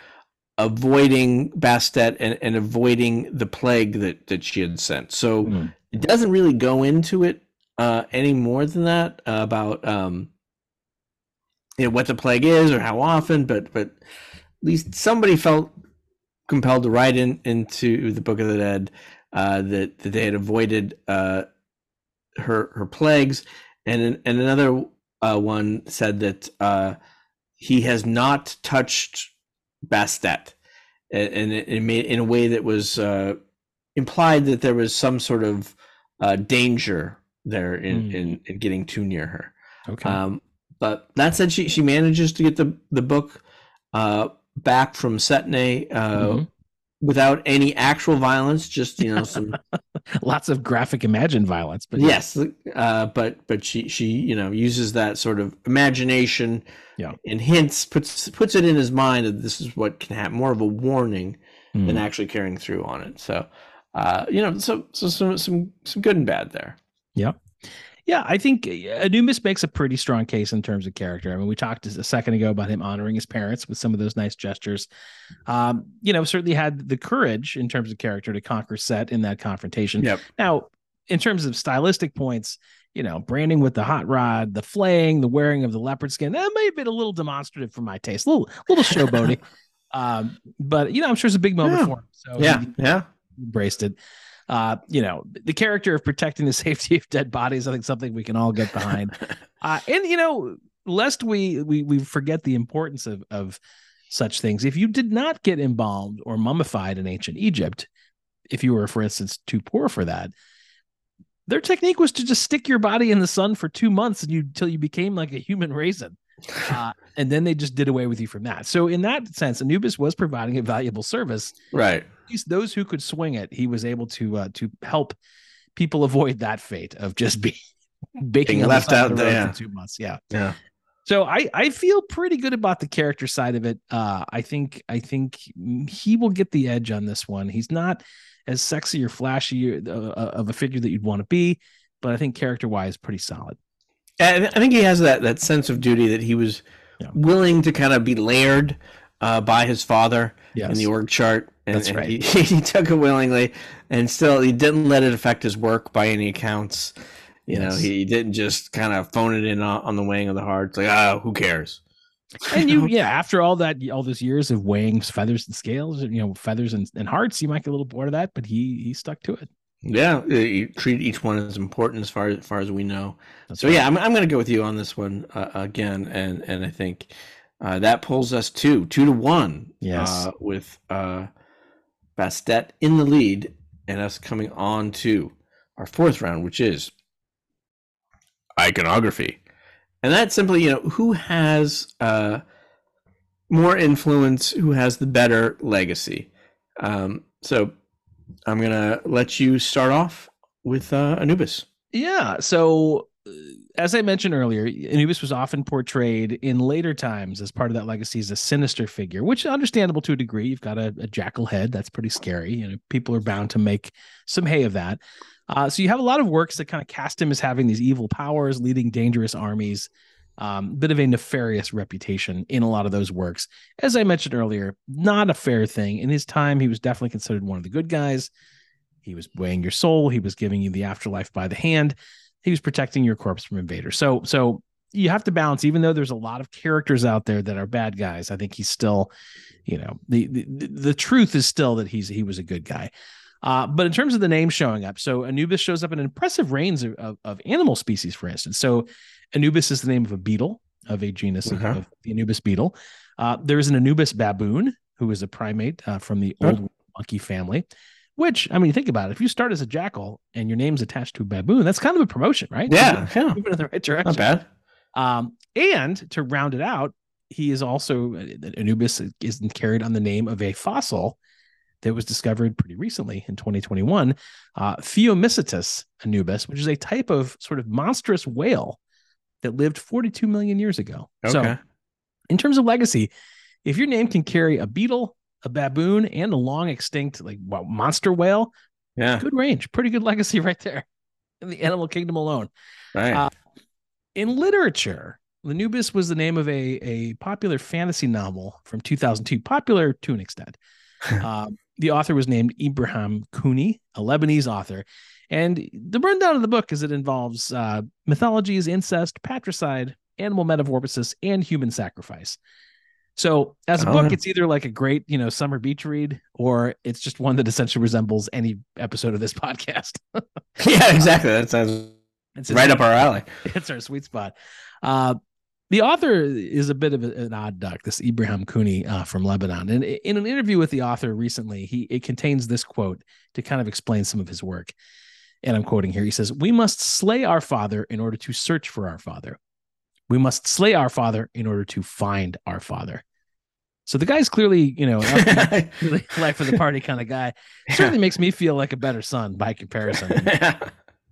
avoiding Bastet and, and avoiding the plague that that she had sent. So mm. it doesn't really go into it uh, any more than that uh, about um, you know what the plague is or how often, but but at least somebody felt compelled to write in into the Book of the Dead uh, that that they had avoided uh, her her plagues, and and another uh, one said that uh, he has not touched Bastet, and, it made in a way that was uh, implied that there was some sort of uh, danger there in, mm. in, in getting too near her. Okay. Um, but that said, she she manages to get the the book uh, back from Setne uh, mm-hmm. Without any actual violence, just you know some lots of graphic imagined violence. But yes, uh, but but she she you know uses that sort of imagination, yeah. and hints puts puts it in his mind that this is what can happen, more of a warning mm. than actually carrying through on it. So, uh, you know, so so some some some good and bad there. Yep. Yeah, I think uh, Anubis makes a pretty strong case in terms of character. I mean, we talked a second ago about him honoring his parents with some of those nice gestures. Um, you know, certainly had the courage in terms of character to conquer Set in that confrontation. Yep. Now, in terms of stylistic points, you know, branding with the hot rod, the flaying, the wearing of the leopard skin, that may have been a little demonstrative for my taste, a little, little showboaty. um, but you know, I'm sure it's a big moment yeah. for him. So yeah, yeah, embraced it uh, you know, the character of protecting the safety of dead bodies, I think something we can all get behind. uh, and you know, lest we we we forget the importance of of such things. If you did not get embalmed or mummified in ancient Egypt, if you were, for instance, too poor for that, their technique was to just stick your body in the sun for two months and you until you became like a human raisin. Uh, and then they just did away with you from that. So in that sense, Anubis was providing a valuable service. Right. At least those who could swing it, he was able to uh, to help people avoid that fate of just being baking Being left out the there for two months. Yeah. Yeah. So I I feel pretty good about the character side of it. Uh, I think I think he will get the edge on this one. He's not as sexy or flashy uh, of a figure that you'd want to be, but I think character wise, pretty solid. I think he has that that sense of duty that he was yeah. willing to kind of be layered uh, by his father yes. in the org chart. And, That's right. He, he, took it willingly, and still he didn't let it affect his work by any accounts. You yes. know, he didn't just kind of phone it in on, on the weighing of the heart. It's like, oh, who cares? and you, yeah, after all that, all those years of weighing feathers and scales, you know, feathers and, and hearts, you might get a little bored of that, but he he stuck to it. Yeah, you treat each one as important as far as far as we know. That's so right. yeah, I'm I'm going to go with you on this one uh, again, and and I think uh, that pulls us two two to one. Yes, uh, with uh, Bastet in the lead, and us coming on to our fourth round, which is iconography, and that's simply you know who has uh, more influence, who has the better legacy. Um, so I'm gonna let you start off with uh, Anubis. Yeah. So, uh, as I mentioned earlier, Anubis was often portrayed in later times as part of that legacy as a sinister figure, which is understandable to a degree. You've got a, a jackal head that's pretty scary. You know, people are bound to make some hay of that. Uh, so you have a lot of works that kind of cast him as having these evil powers, leading dangerous armies um, bit of a nefarious reputation in a lot of those works. As I mentioned earlier, not a fair thing. In his time, he was definitely considered one of the good guys. He was weighing your soul. He was giving you the afterlife by the hand. He was protecting your corpse from invaders. So, so you have to balance. Even though there's a lot of characters out there that are bad guys, I think he's still, you know, the the, the truth is still that he's he was a good guy. Uh, but in terms of the name showing up, so Anubis shows up in an impressive range of, of, of, animal species, for instance. So Anubis is the name of a beetle. of a genus of- Okay. of, the Anubis beetle. Uh, there is an Anubis baboon, who is a primate uh, from the old monkey family. Which I mean, think about it. If you start as a jackal and your name's attached to a baboon, that's kind of a promotion, right? Yeah, yeah, moving in the right direction. not bad. Um, and to round it out, he is also Anubis is carried on the name of a fossil that was discovered pretty recently in 2021, uh, Phiomicetus anubis, which is a type of sort of monstrous whale that lived 42 million years ago. So, in terms of legacy, if your name can carry a beetle, a baboon, and a long extinct like well, monster whale, Yeah, good range, pretty good legacy right there in the animal kingdom alone right. uh, in literature, Anubis was the name of a, a popular fantasy novel from 2002, popular to an extent. Um, the author was named Ibrahim Koni, a Lebanese author. And the rundown of the book is it involves uh, mythologies, incest, patricide, animal metamorphosis, and human sacrifice. So, as a Oh, book, yeah. it's either like a great, you know, summer beach read, or it's just one that essentially resembles any episode of this podcast. yeah, exactly. That sounds It's right up our alley. it's our sweet spot. Uh, the author is a bit of an odd duck, this Ibrahim Koni uh, from Lebanon. And in an interview with the author recently, he it contains this quote to kind of explain some of his work. And I'm quoting here. He says, "We must slay our father in order to search for our father. We must slay our father in order to find our father." So the guy's clearly, you know, really life of the party kind of guy. Certainly makes me feel like a better son by comparison.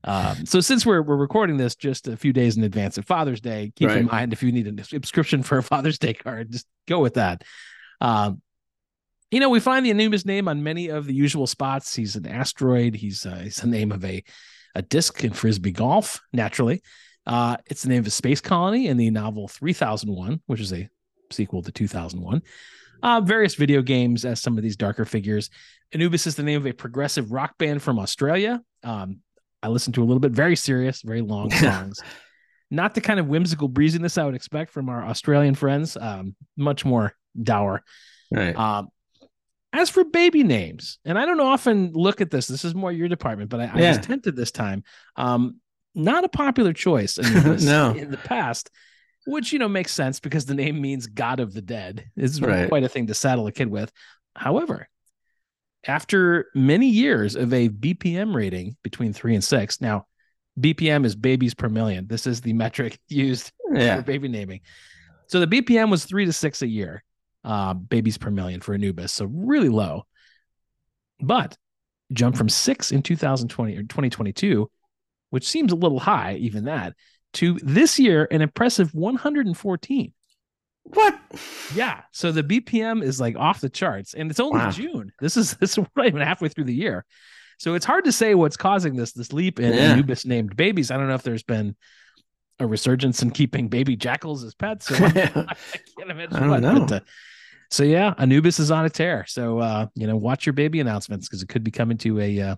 Um, so since we're we're recording this just a few days in advance of Father's Day, keep in mind if you need a subscription for a Father's Day card, just go with that. Um, you know, we find the Anubis name on many of the usual spots. He's an asteroid. He's uh, he's the name of a a disc in frisbee golf. Naturally, uh, it's the name of a space colony in the novel 3001, which is a sequel to 2001. Uh, various video games as some of these darker figures. Anubis is the name of a progressive rock band from Australia. Um, I listened to a little bit, very serious, very long songs. Not the kind of whimsical breeziness I would expect from our Australian friends. Um, much more dour. right. Um, as for baby names, and I don't often look at this. This is more your department, but I, I Yeah. was tempted this time. Um, not a popular choice Anubis No. in the past, which you know makes sense because the name means God of the Dead. It's Right. quite a thing to saddle a kid with. However, after many years of a BPM rating between three and six, now BPM is babies per million. This is the metric used yeah. for baby naming. So the BPM was three to six a year, uh, babies per million for Anubis, so really low. But jumped from six in 2020 or 2022, which seems a little high, even that, to this year an impressive 114. What? Yeah, so the BPM is like off the charts, and it's only Wow. June. This is this is not even halfway through the year, so it's hard to say what's causing this this leap in Yeah. Anubis named babies. I don't know if there's been a resurgence in keeping baby jackals as pets. Or. I can't imagine I don't what. know. But, uh, so yeah, Anubis is on a tear. So uh, you know, watch your baby announcements because it could be coming to a uh,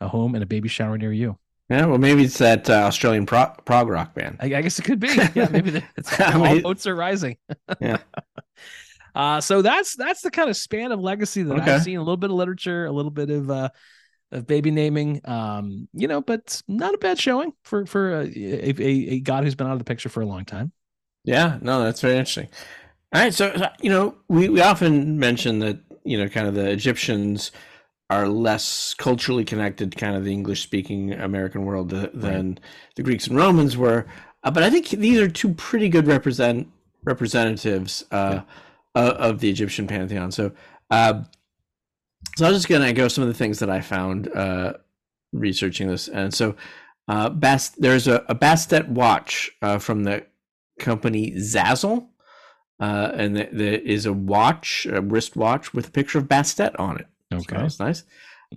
a home and a baby shower near you. yeah, well, maybe it's that uh, Australian pro- prog rock band. I, I guess it could be. Yeah, maybe it's, all mean- boats are rising. Yeah. Uh, so that's that's the kind of span of legacy that Okay. I've seen. A little bit of literature, a little bit of uh, of baby naming. Um, you know, but not a bad showing for for a, a, a god who's been out of the picture for a long time. Yeah, no, that's very interesting. All right, so so, you know, we, we often mention that you know, kind of the Egyptians are less culturally connected, to kind of the English speaking American world th- than the Greeks and Romans were. Uh, but I think these are two pretty good represent representatives uh, of, of the Egyptian pantheon. So, uh, so I was just gonna go some of the things that I found uh, researching this, and so uh, Bast- there's a, a Bastet watch uh, from the company Zazzle, uh, and th- there is a watch, a wristwatch with a picture of Bastet on it. So that's nice.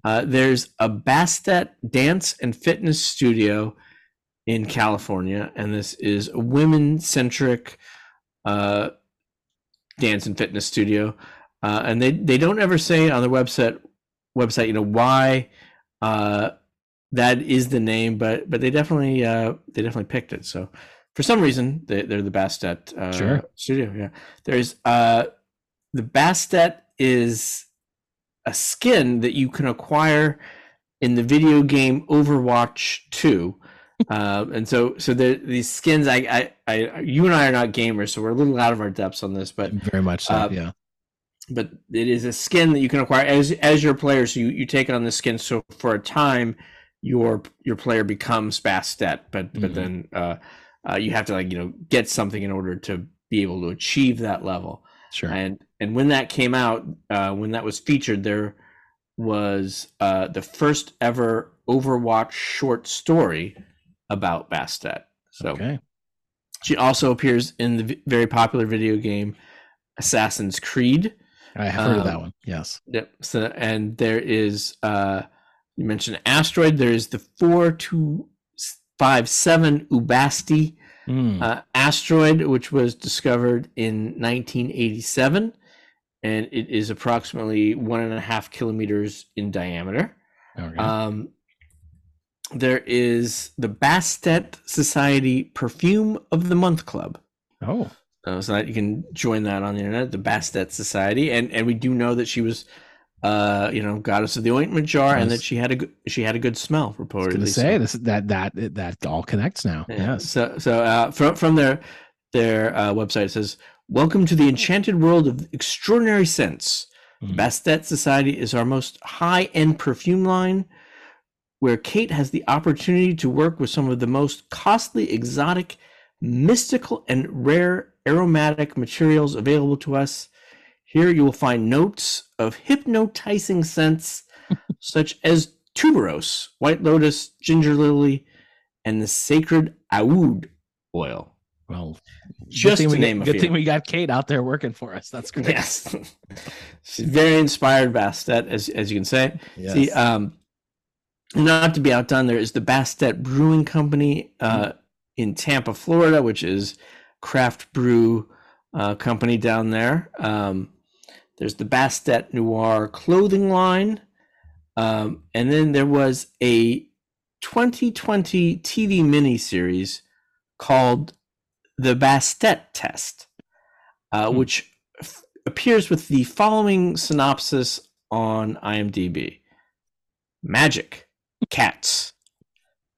Uh, there's a Bastet dance and fitness studio in California, and this is a women-centric uh, dance and fitness studio. Uh, and they, they don't ever say on the website website, you know, why uh, that is the name, but but they definitely uh, they definitely picked it. So for some reason, they, they're the Bastet uh, Sure. studio. Yeah, there's uh, the Bastet is a skin that you can acquire in the video game Overwatch 2. um, and so so the these skins, I, I, I, you and I are not gamers, so we're a little out of our depths on this, but very much so. Uh, yeah. but it is a skin that you can acquire as as your player. So you, you take on the skin. So for a time, your your player becomes Bastet, but but Mhm. then uh, uh, you have to like you know get something in order to be able to achieve that level. Sure. And and when that came out, uh, when that was featured, there was uh, the first ever Overwatch short story about Bastet. So okay. she also appears in the v- very popular video game Assassin's Creed. I have heard of that um, one. Yes. Yep. So and there is uh you mentioned asteroid. There is the four two five seven Ubasti Mm. uh, asteroid, which was discovered in 1987, and it is approximately one and a half kilometers in diameter. okay. Um, there is the Bastet Society Perfume of the Month Club. oh. Uh, so that you can join that on the internet, the Bastet Society, and and we do know that she was, uh, you know, goddess of the ointment jar, and that she had a good, she had a good smell reportedly. gonna so- say this that that that all connects now. yeah. Yes. So so uh, from from their their uh, website it says, "Welcome to the enchanted world of extraordinary scents. Mhm. Bastet Society is our most high end perfume line." Where Kate has the opportunity to work with some of the most costly, exotic, mystical, and rare aromatic materials available to us. Here you will find notes of hypnotizing scents such as tuberose, white lotus, ginger lily, and the sacred oud oil. Well, Just good thing to we name got, a good few. thing we got Kate out there working for us. That's great. Yes, she's very inspired Bastet, as as you can say. Yes. See, um, not to be outdone, there is the Bastet Brewing Company uh, in Tampa, Florida, which is craft brew uh, company down there. Um, there's the Bastet Noir clothing line, um, and then there was a 2020 TV miniseries called The Bastet Test, uh, Hmm. which f- appears with the following synopsis on IMDb Magic, cats,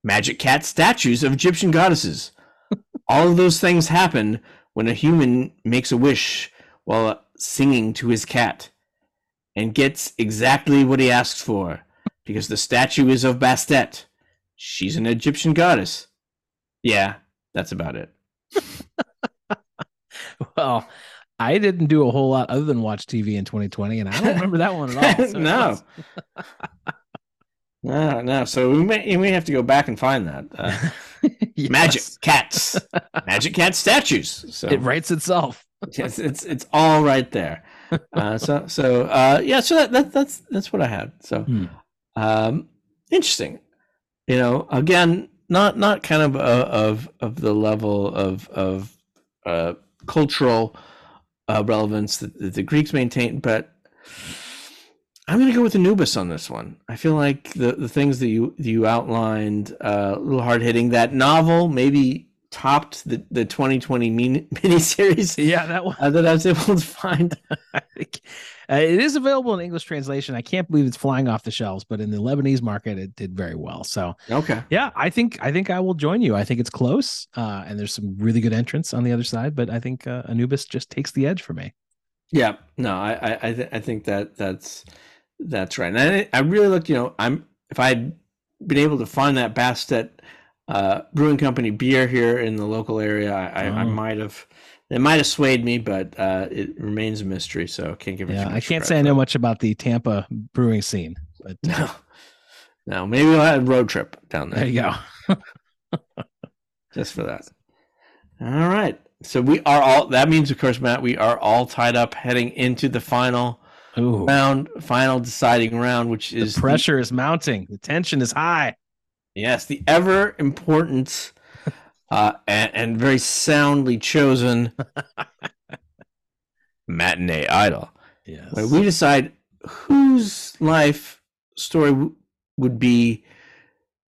magic cat statues of Egyptian goddesses. All of those things happen when a human makes a wish while singing to his cat and gets exactly what he asks for because the statue is of Bastet. She's an Egyptian goddess. Yeah, that's about it. Well, I didn't do a whole lot other than watch TV in 2020, and I don't remember that one at all. so- no. No, no. So we may we may have to go back and find that. Uh, Yes. Magic cats, magic cat statues. So It writes itself. It's it's it's all right there. Uh, so so uh, yeah. So that, that that's that's what I had. So Hmm. um, interesting. You know, again, not not kind of uh, of of the level of of uh, cultural uh, relevance that, that the Greeks maintained, but I'm going to go with Anubis on this one. I feel like the, the things that you you outlined, uh, a little hard hitting. That novel maybe topped the, the 2020 mini miniseries Yeah, that one. uh, that I was able to find. Uh, it is available in English translation. I can't believe it's flying off the shelves, but in the Lebanese market, it did very well. So Okay. yeah, I think I think I will join you. I think it's close, uh, and there's some really good entrants on the other side, but I think uh, Anubis just takes the edge for me. Yeah, no, I I I, th- I think that that's that's right. And I, I really looked, you know, I'm if I'd been able to find that Bastet uh, Brewing Company beer here in the local area, I, I, I Oh. might have it might have swayed me, but uh, it remains a mystery, so can't give it. Yeah, I can't say I know much about the Tampa brewing scene, but uh, No, no, maybe we'll have a road trip down there. there you go. just for that. All right. So we are all. That means, of course, Matt, we are all tied up heading into the final Ooh, round, final deciding round, which is the- pressure is mounting. The tension is high. Yes, the ever important uh, and, and very soundly chosen matinee idol, Yes. where we decide whose life story w- would be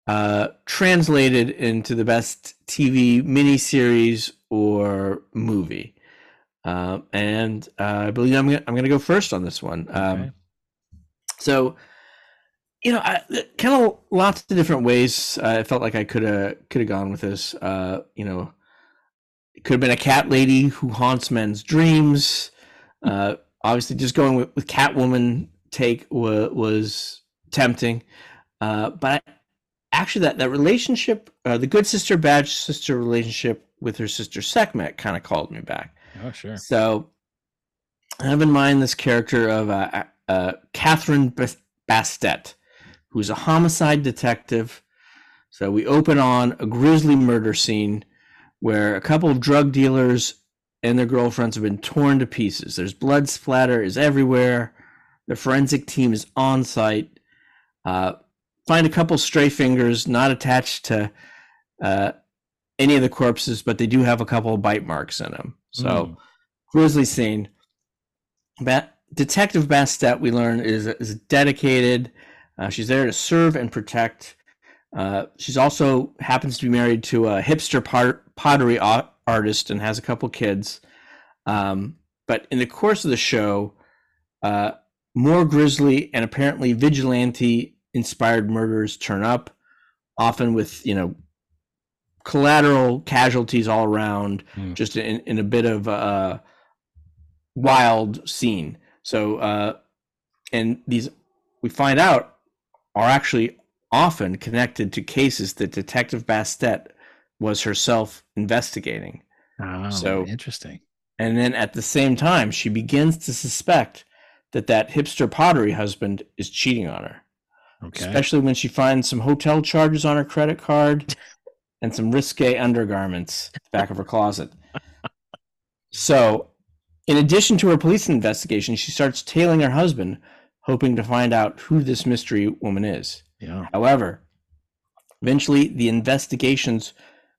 uh, translated into the best TV miniseries or movie. Um, and uh, I believe I'm gonna, I'm going to go first on this one. Um, Okay. So you know, I, kind of lots of different ways. Uh, I felt like I could have could have gone with this. Uh, you know, it could have been a cat lady who haunts men's dreams. Uh, obviously, just going with, with Catwoman take was, was tempting, uh, but actually, that that relationship, uh, the good sister bad sister relationship with her sister Sekhmet, kind of called me back. Oh, sure. So I have in mind this character of uh, uh, Catherine Bastet, who's a homicide detective. So we open on a grisly murder scene where a couple of drug dealers and their girlfriends have been torn to pieces. There's blood splatter is everywhere. The forensic team is on site. Uh, find a couple stray fingers not attached to uh, any of the corpses, but they do have a couple of bite marks in them. So, mm. grisly scene. Bat- Detective Bastet, we learn, is, is dedicated. Uh, she's there to serve and protect. Uh, she's also happens to be married to a hipster pot- pottery artist and has a couple kids. Um, but in the course of the show, uh, more grisly and apparently vigilante inspired murders turn up, often with you know collateral casualties all around, mm. just in, in a bit of a wild scene. So, uh, and these we find out are actually often connected to cases that Detective Bastet was herself investigating. Oh, so interesting. And then at the same time, she begins to suspect that that hipster pottery husband is cheating on her. Okay. Especially when she finds some hotel charges on her credit card and some risque undergarments back of her closet. So, in addition to her police investigation, she starts tailing her husband, hoping to find out who this mystery woman is. Yeah. However, eventually the investigations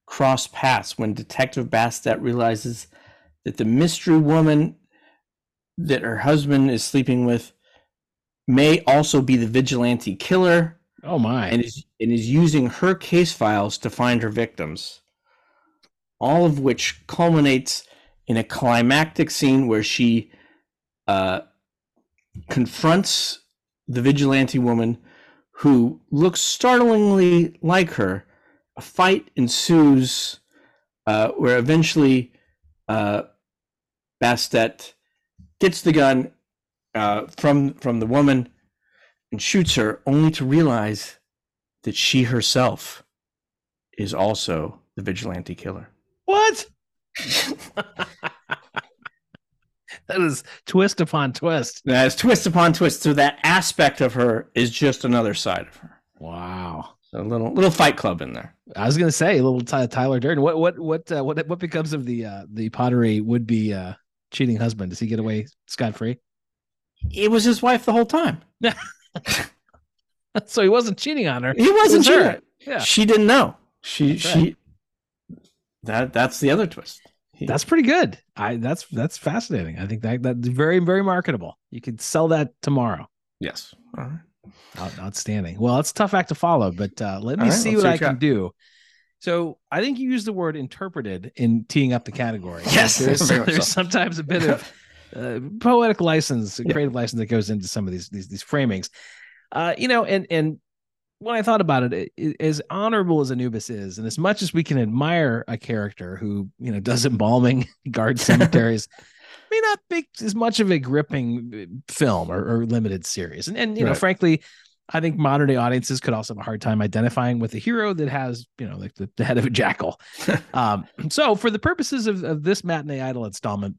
cross paths when Detective Bastet realizes that the mystery woman that her husband is sleeping with may also be the vigilante killer. Oh my! And is and is using her case files to find her victims. All of which culminates in a climactic scene where she uh, confronts the vigilante woman who looks startlingly like her. A fight ensues uh, where eventually uh, Bastet gets the gun uh, from from the woman and shoots her, only to realize that she herself is also the vigilante killer. What? that is twist upon twist. That is twist upon twist. So that aspect of her is just another side of her. Wow. So a little little fight club in there. I was gonna say a little Tyler Durden. What what what uh, what what becomes of the uh, the pottery would be uh, cheating husband? Does he get away scot free? It was his wife the whole time. so he wasn't cheating on her. He wasn't was cheating. Her. Yeah. She didn't know. She that's she that that's the other twist. He, that's pretty good. I that's that's fascinating. I think that that's very very marketable. You could sell that tomorrow. Yes. All right. Out, outstanding. Well, it's a tough act to follow, but uh, let me right, see what I can do. So I think you use the word interpreted in teeing up the category. Yes, there's, there's sometimes a bit of uh, poetic license, yeah. creative license that goes into some of these these these framings. Uh, you know, and and when I thought about it, it, as honorable as Anubis is, and as much as we can admire a character who you know does embalming, guards cemeteries, may not be as much of a gripping uh, film or, or limited series. And and you right. know, frankly, I think modern day audiences could also have a hard time identifying with a hero that has, you know, like the, the head of a jackal. um, so, for the purposes of, of this matinee idol installment,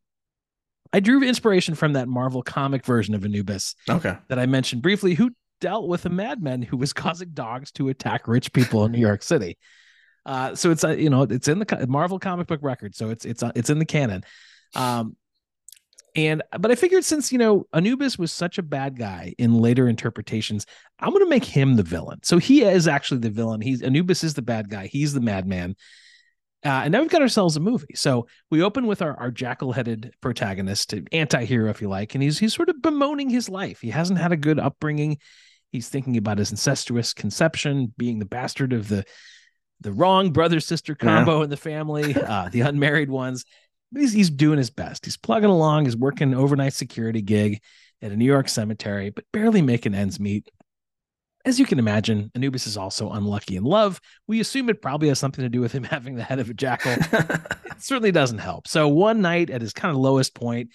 I drew inspiration from that Marvel comic version of Anubis. Okay. That I mentioned briefly, who dealt with a madman who was causing dogs to attack rich people in New York City. Uh, so it's uh, you know it's in the Marvel comic book record, so it's it's uh, it's in the canon. Um, and but I figured since you know Anubis was such a bad guy in later interpretations, I'm going to make him the villain. So he is actually the villain. He's Anubis is the bad guy. He's the madman. Uh, and now we've got ourselves a movie. So we open with our, our jackal-headed protagonist, anti-hero, if you like, and he's he's sort of bemoaning his life. He hasn't had a good upbringing. He's thinking about his incestuous conception, being the bastard of the the wrong brother sister combo yeah. in the family, uh, the unmarried ones. But he's he's doing his best. He's plugging along. He's working an overnight security gig at a New York cemetery, but barely making ends meet. As you can imagine, Anubis is also unlucky in love. We assume it probably has something to do with him having the head of a jackal. it certainly doesn't help. So one night at his kind of lowest point,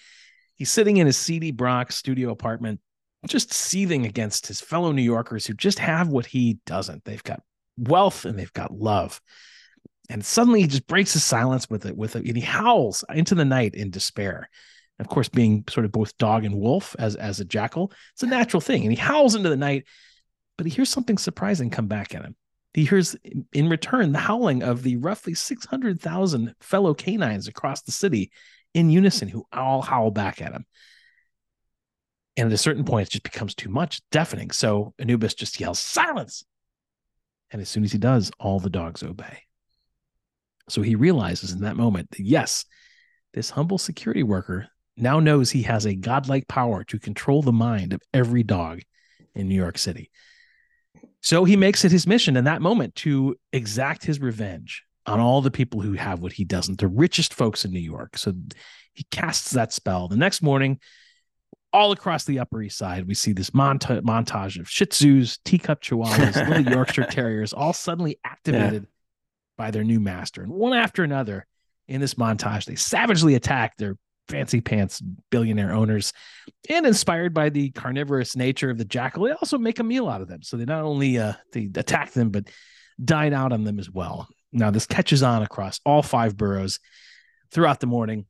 he's sitting in his seedy Bronx studio apartment, just seething against his fellow New Yorkers who just have what he doesn't. They've got wealth and they've got love. And suddenly he just breaks his silence with it, with it, and he howls into the night in despair. Of course, being sort of both dog and wolf as as a jackal, it's a natural thing. And he howls into the night but he hears something surprising come back at him. He hears in return the howling of the roughly 600,000 fellow canines across the city in unison who all howl back at him. And at a certain point, it just becomes too much, deafening. So Anubis just yells, Silence! And as soon as he does, all the dogs obey. So he realizes in that moment that yes, this humble security worker now knows he has a godlike power to control the mind of every dog in New York City. So he makes it his mission in that moment to exact his revenge on all the people who have what he doesn't, the richest folks in New York. So he casts that spell. The next morning, all across the Upper East Side, we see this monta- montage of Shih Tzus, teacup Chihuahuas, little Yorkshire Terriers, all suddenly activated yeah. by their new master. And one after another in this montage, they savagely attack their fancy pants billionaire owners. And inspired by the carnivorous nature of the jackal, they also make a meal out of them. So they not only uh, they attack them, but dine out on them as well. Now this catches on across all five boroughs throughout the morning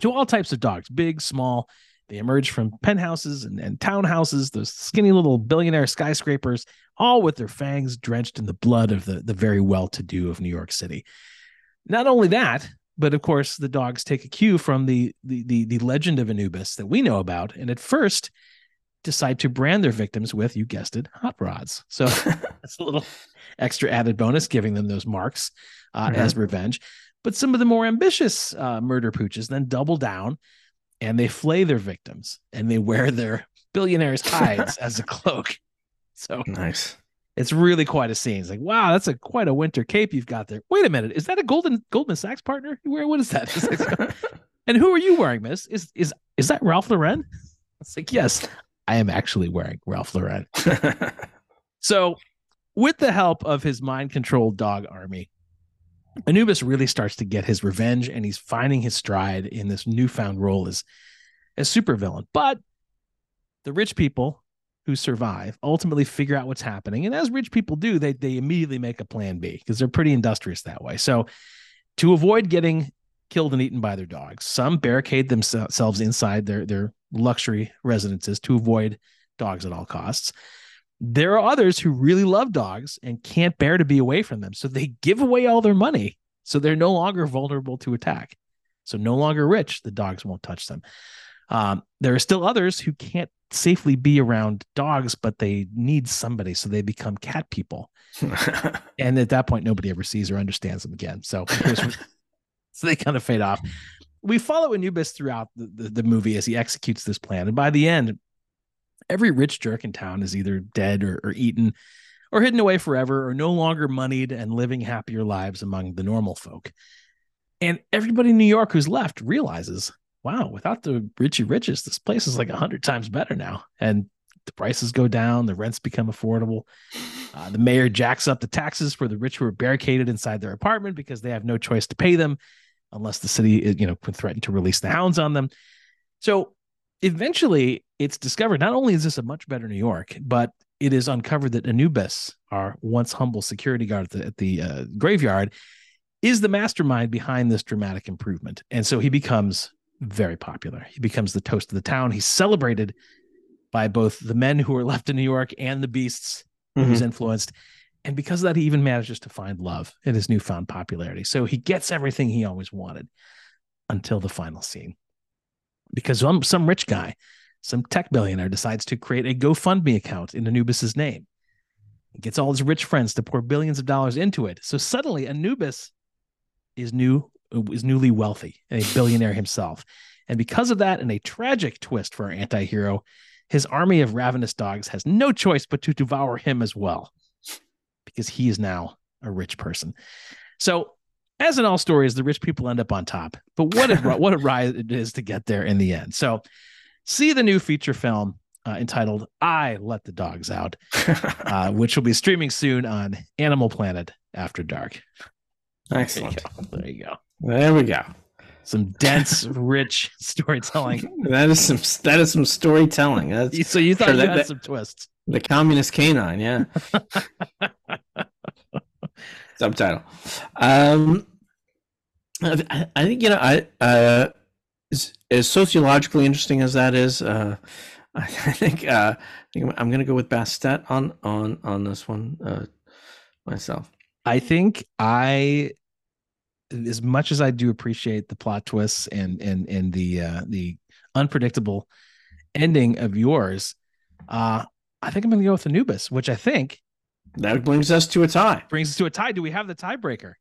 to all types of dogs, big, small. They emerge from penthouses and, and townhouses, those skinny little billionaire skyscrapers, all with their fangs drenched in the blood of the, the very well to do of New York City. Not only that, but of course the dogs take a cue from the, the the the, legend of Anubis that we know about, and at first decide to brand their victims with, you guessed it, hot rods. So that's a little extra added bonus, giving them those marks uh, mm-hmm. as revenge. But some of the more ambitious uh, murder pooches then double down and they flay their victims and they wear their billionaires' hides as a cloak. So nice. It's really quite a scene. It's like, wow, that's a quite a winter cape you've got there. Wait a minute, is that a Golden Goldman Sachs partner? Where what is that? and who are you wearing, Miss? Is is is that Ralph Lauren? It's like, yes, I am actually wearing Ralph Lauren. so, with the help of his mind-controlled dog army, Anubis really starts to get his revenge, and he's finding his stride in this newfound role as as supervillain. But the rich people who survive ultimately figure out what's happening. And as rich people do, they, they immediately make a plan B because they're pretty industrious that way. So to avoid getting killed and eaten by their dogs, some barricade themselves inside their, their luxury residences to avoid dogs at all costs. There are others who really love dogs and can't bear to be away from them. So they give away all their money. So they're no longer vulnerable to attack. So no longer rich, the dogs won't touch them. Um, there are still others who can't safely be around dogs, but they need somebody, so they become cat people. and at that point, nobody ever sees or understands them again. So, so they kind of fade off. We follow Anubis throughout the, the, the movie as he executes this plan, and by the end, every rich jerk in town is either dead or, or eaten or hidden away forever or no longer moneyed and living happier lives among the normal folk. And everybody in New York who's left realizes wow, without the Richie Riches, this place is like a hundred times better now. And the prices go down, the rents become affordable. Uh, the mayor jacks up the taxes for the rich who are barricaded inside their apartment because they have no choice to pay them unless the city, you know, can threaten to release the hounds on them. So eventually it's discovered not only is this a much better New York, but it is uncovered that Anubis, our once humble security guard at the, at the uh, graveyard, is the mastermind behind this dramatic improvement. And so he becomes very popular. He becomes the toast of the town. He's celebrated by both the men who are left in New York and the beasts mm-hmm. who's influenced. And because of that, he even manages to find love in his newfound popularity. So he gets everything he always wanted until the final scene. Because some, some rich guy, some tech billionaire decides to create a GoFundMe account in Anubis's name. He gets all his rich friends to pour billions of dollars into it. So suddenly Anubis is new is newly wealthy and a billionaire himself. And because of that, and a tragic twist for our anti hero, his army of ravenous dogs has no choice but to devour him as well, because he is now a rich person. So, as in all stories, the rich people end up on top. But what a, what a ride it is to get there in the end. So, see the new feature film uh, entitled "I Let the Dogs Out," uh, which will be streaming soon on Animal Planet After Dark. Excellent. There you go. There we go. Some dense, rich storytelling. That is some that is some storytelling. That's So you thought Sure, you that- had that- some twists. the communist canine, yeah. Subtitle. Um I, think you know I uh as, as sociologically interesting as that is, uh I, think uh I think I'm gonna go with Bastet on on on this one uh myself. I think I, as much as I do appreciate the plot twists and and and the uh, the unpredictable ending of yours, uh, I think I'm going to go with Anubis, which I think That brings us to a tie. brings us to a tie. Do we have the tiebreaker?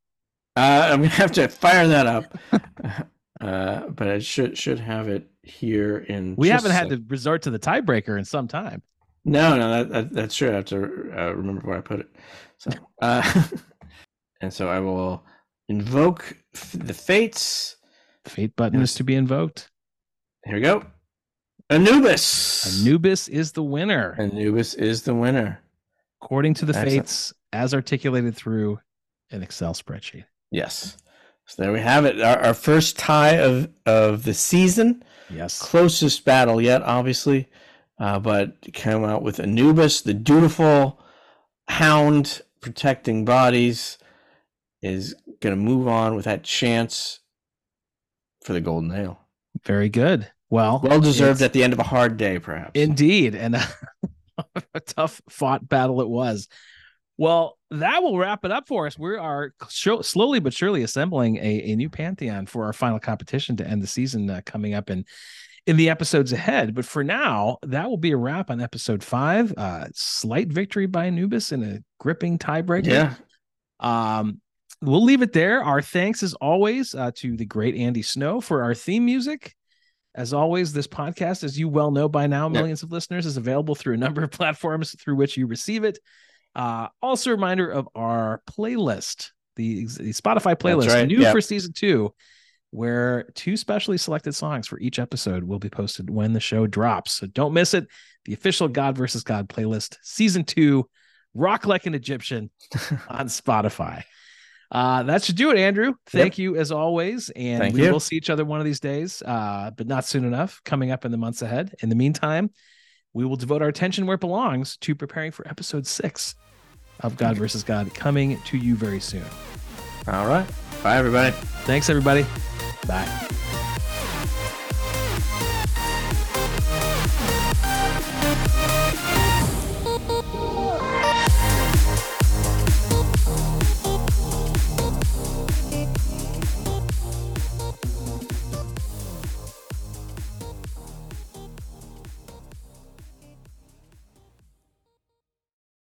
Uh, I'm gonna have to fire that up, uh, but I should should have it here in. We haven't had to resort to the tiebreaker in some time. No, no, that, that that's true. I have to uh, remember where I put it. So, uh, and so I will invoke f- the fates. Fate button is to be invoked. Here we go. Anubis. Anubis is the winner, Anubis is the winner. According to the Excellent. fates as articulated through an Excel spreadsheet. Yes. So there we have it. Our, our first tie of of the season. Yes. closest battle yet, obviously, uh, but came out with Anubis, the dutiful hound protecting bodies, is going to move on with that chance for the golden ale. Very good. Well, Well deserved at the end of a hard day, perhaps. Indeed. And a tough fought battle it was. Well, that will wrap it up for us. We are slowly but surely assembling a, a new pantheon for our final competition to end the season uh, coming up in in the episodes ahead. But for now, that will be a wrap on episode five. Uh, slight victory by Anubis in a gripping tiebreaker. yeah. Um, we'll leave it there. Our thanks, as always, uh, to the great Andy Snow for our theme music. As always, this podcast, as you well know by now, millions of listeners, is available through a number of platforms through which you receive it. Uh, also, a reminder of our playlist, the, the Spotify playlist, right, new for season two, where two specially selected songs for each episode will be posted when the show drops. So don't miss it. The official God versus God playlist, season two, Rock Like an Egyptian on Spotify. Uh, that should do it, Andrew. Thank you as always. And Thank we you. will see each other one of these days, uh, but not soon enough, coming up in the months ahead. In the meantime, we will devote our attention where it belongs to preparing for episode six of God versus God coming to you very soon. All right. Bye, everybody. Thanks, everybody. Bye.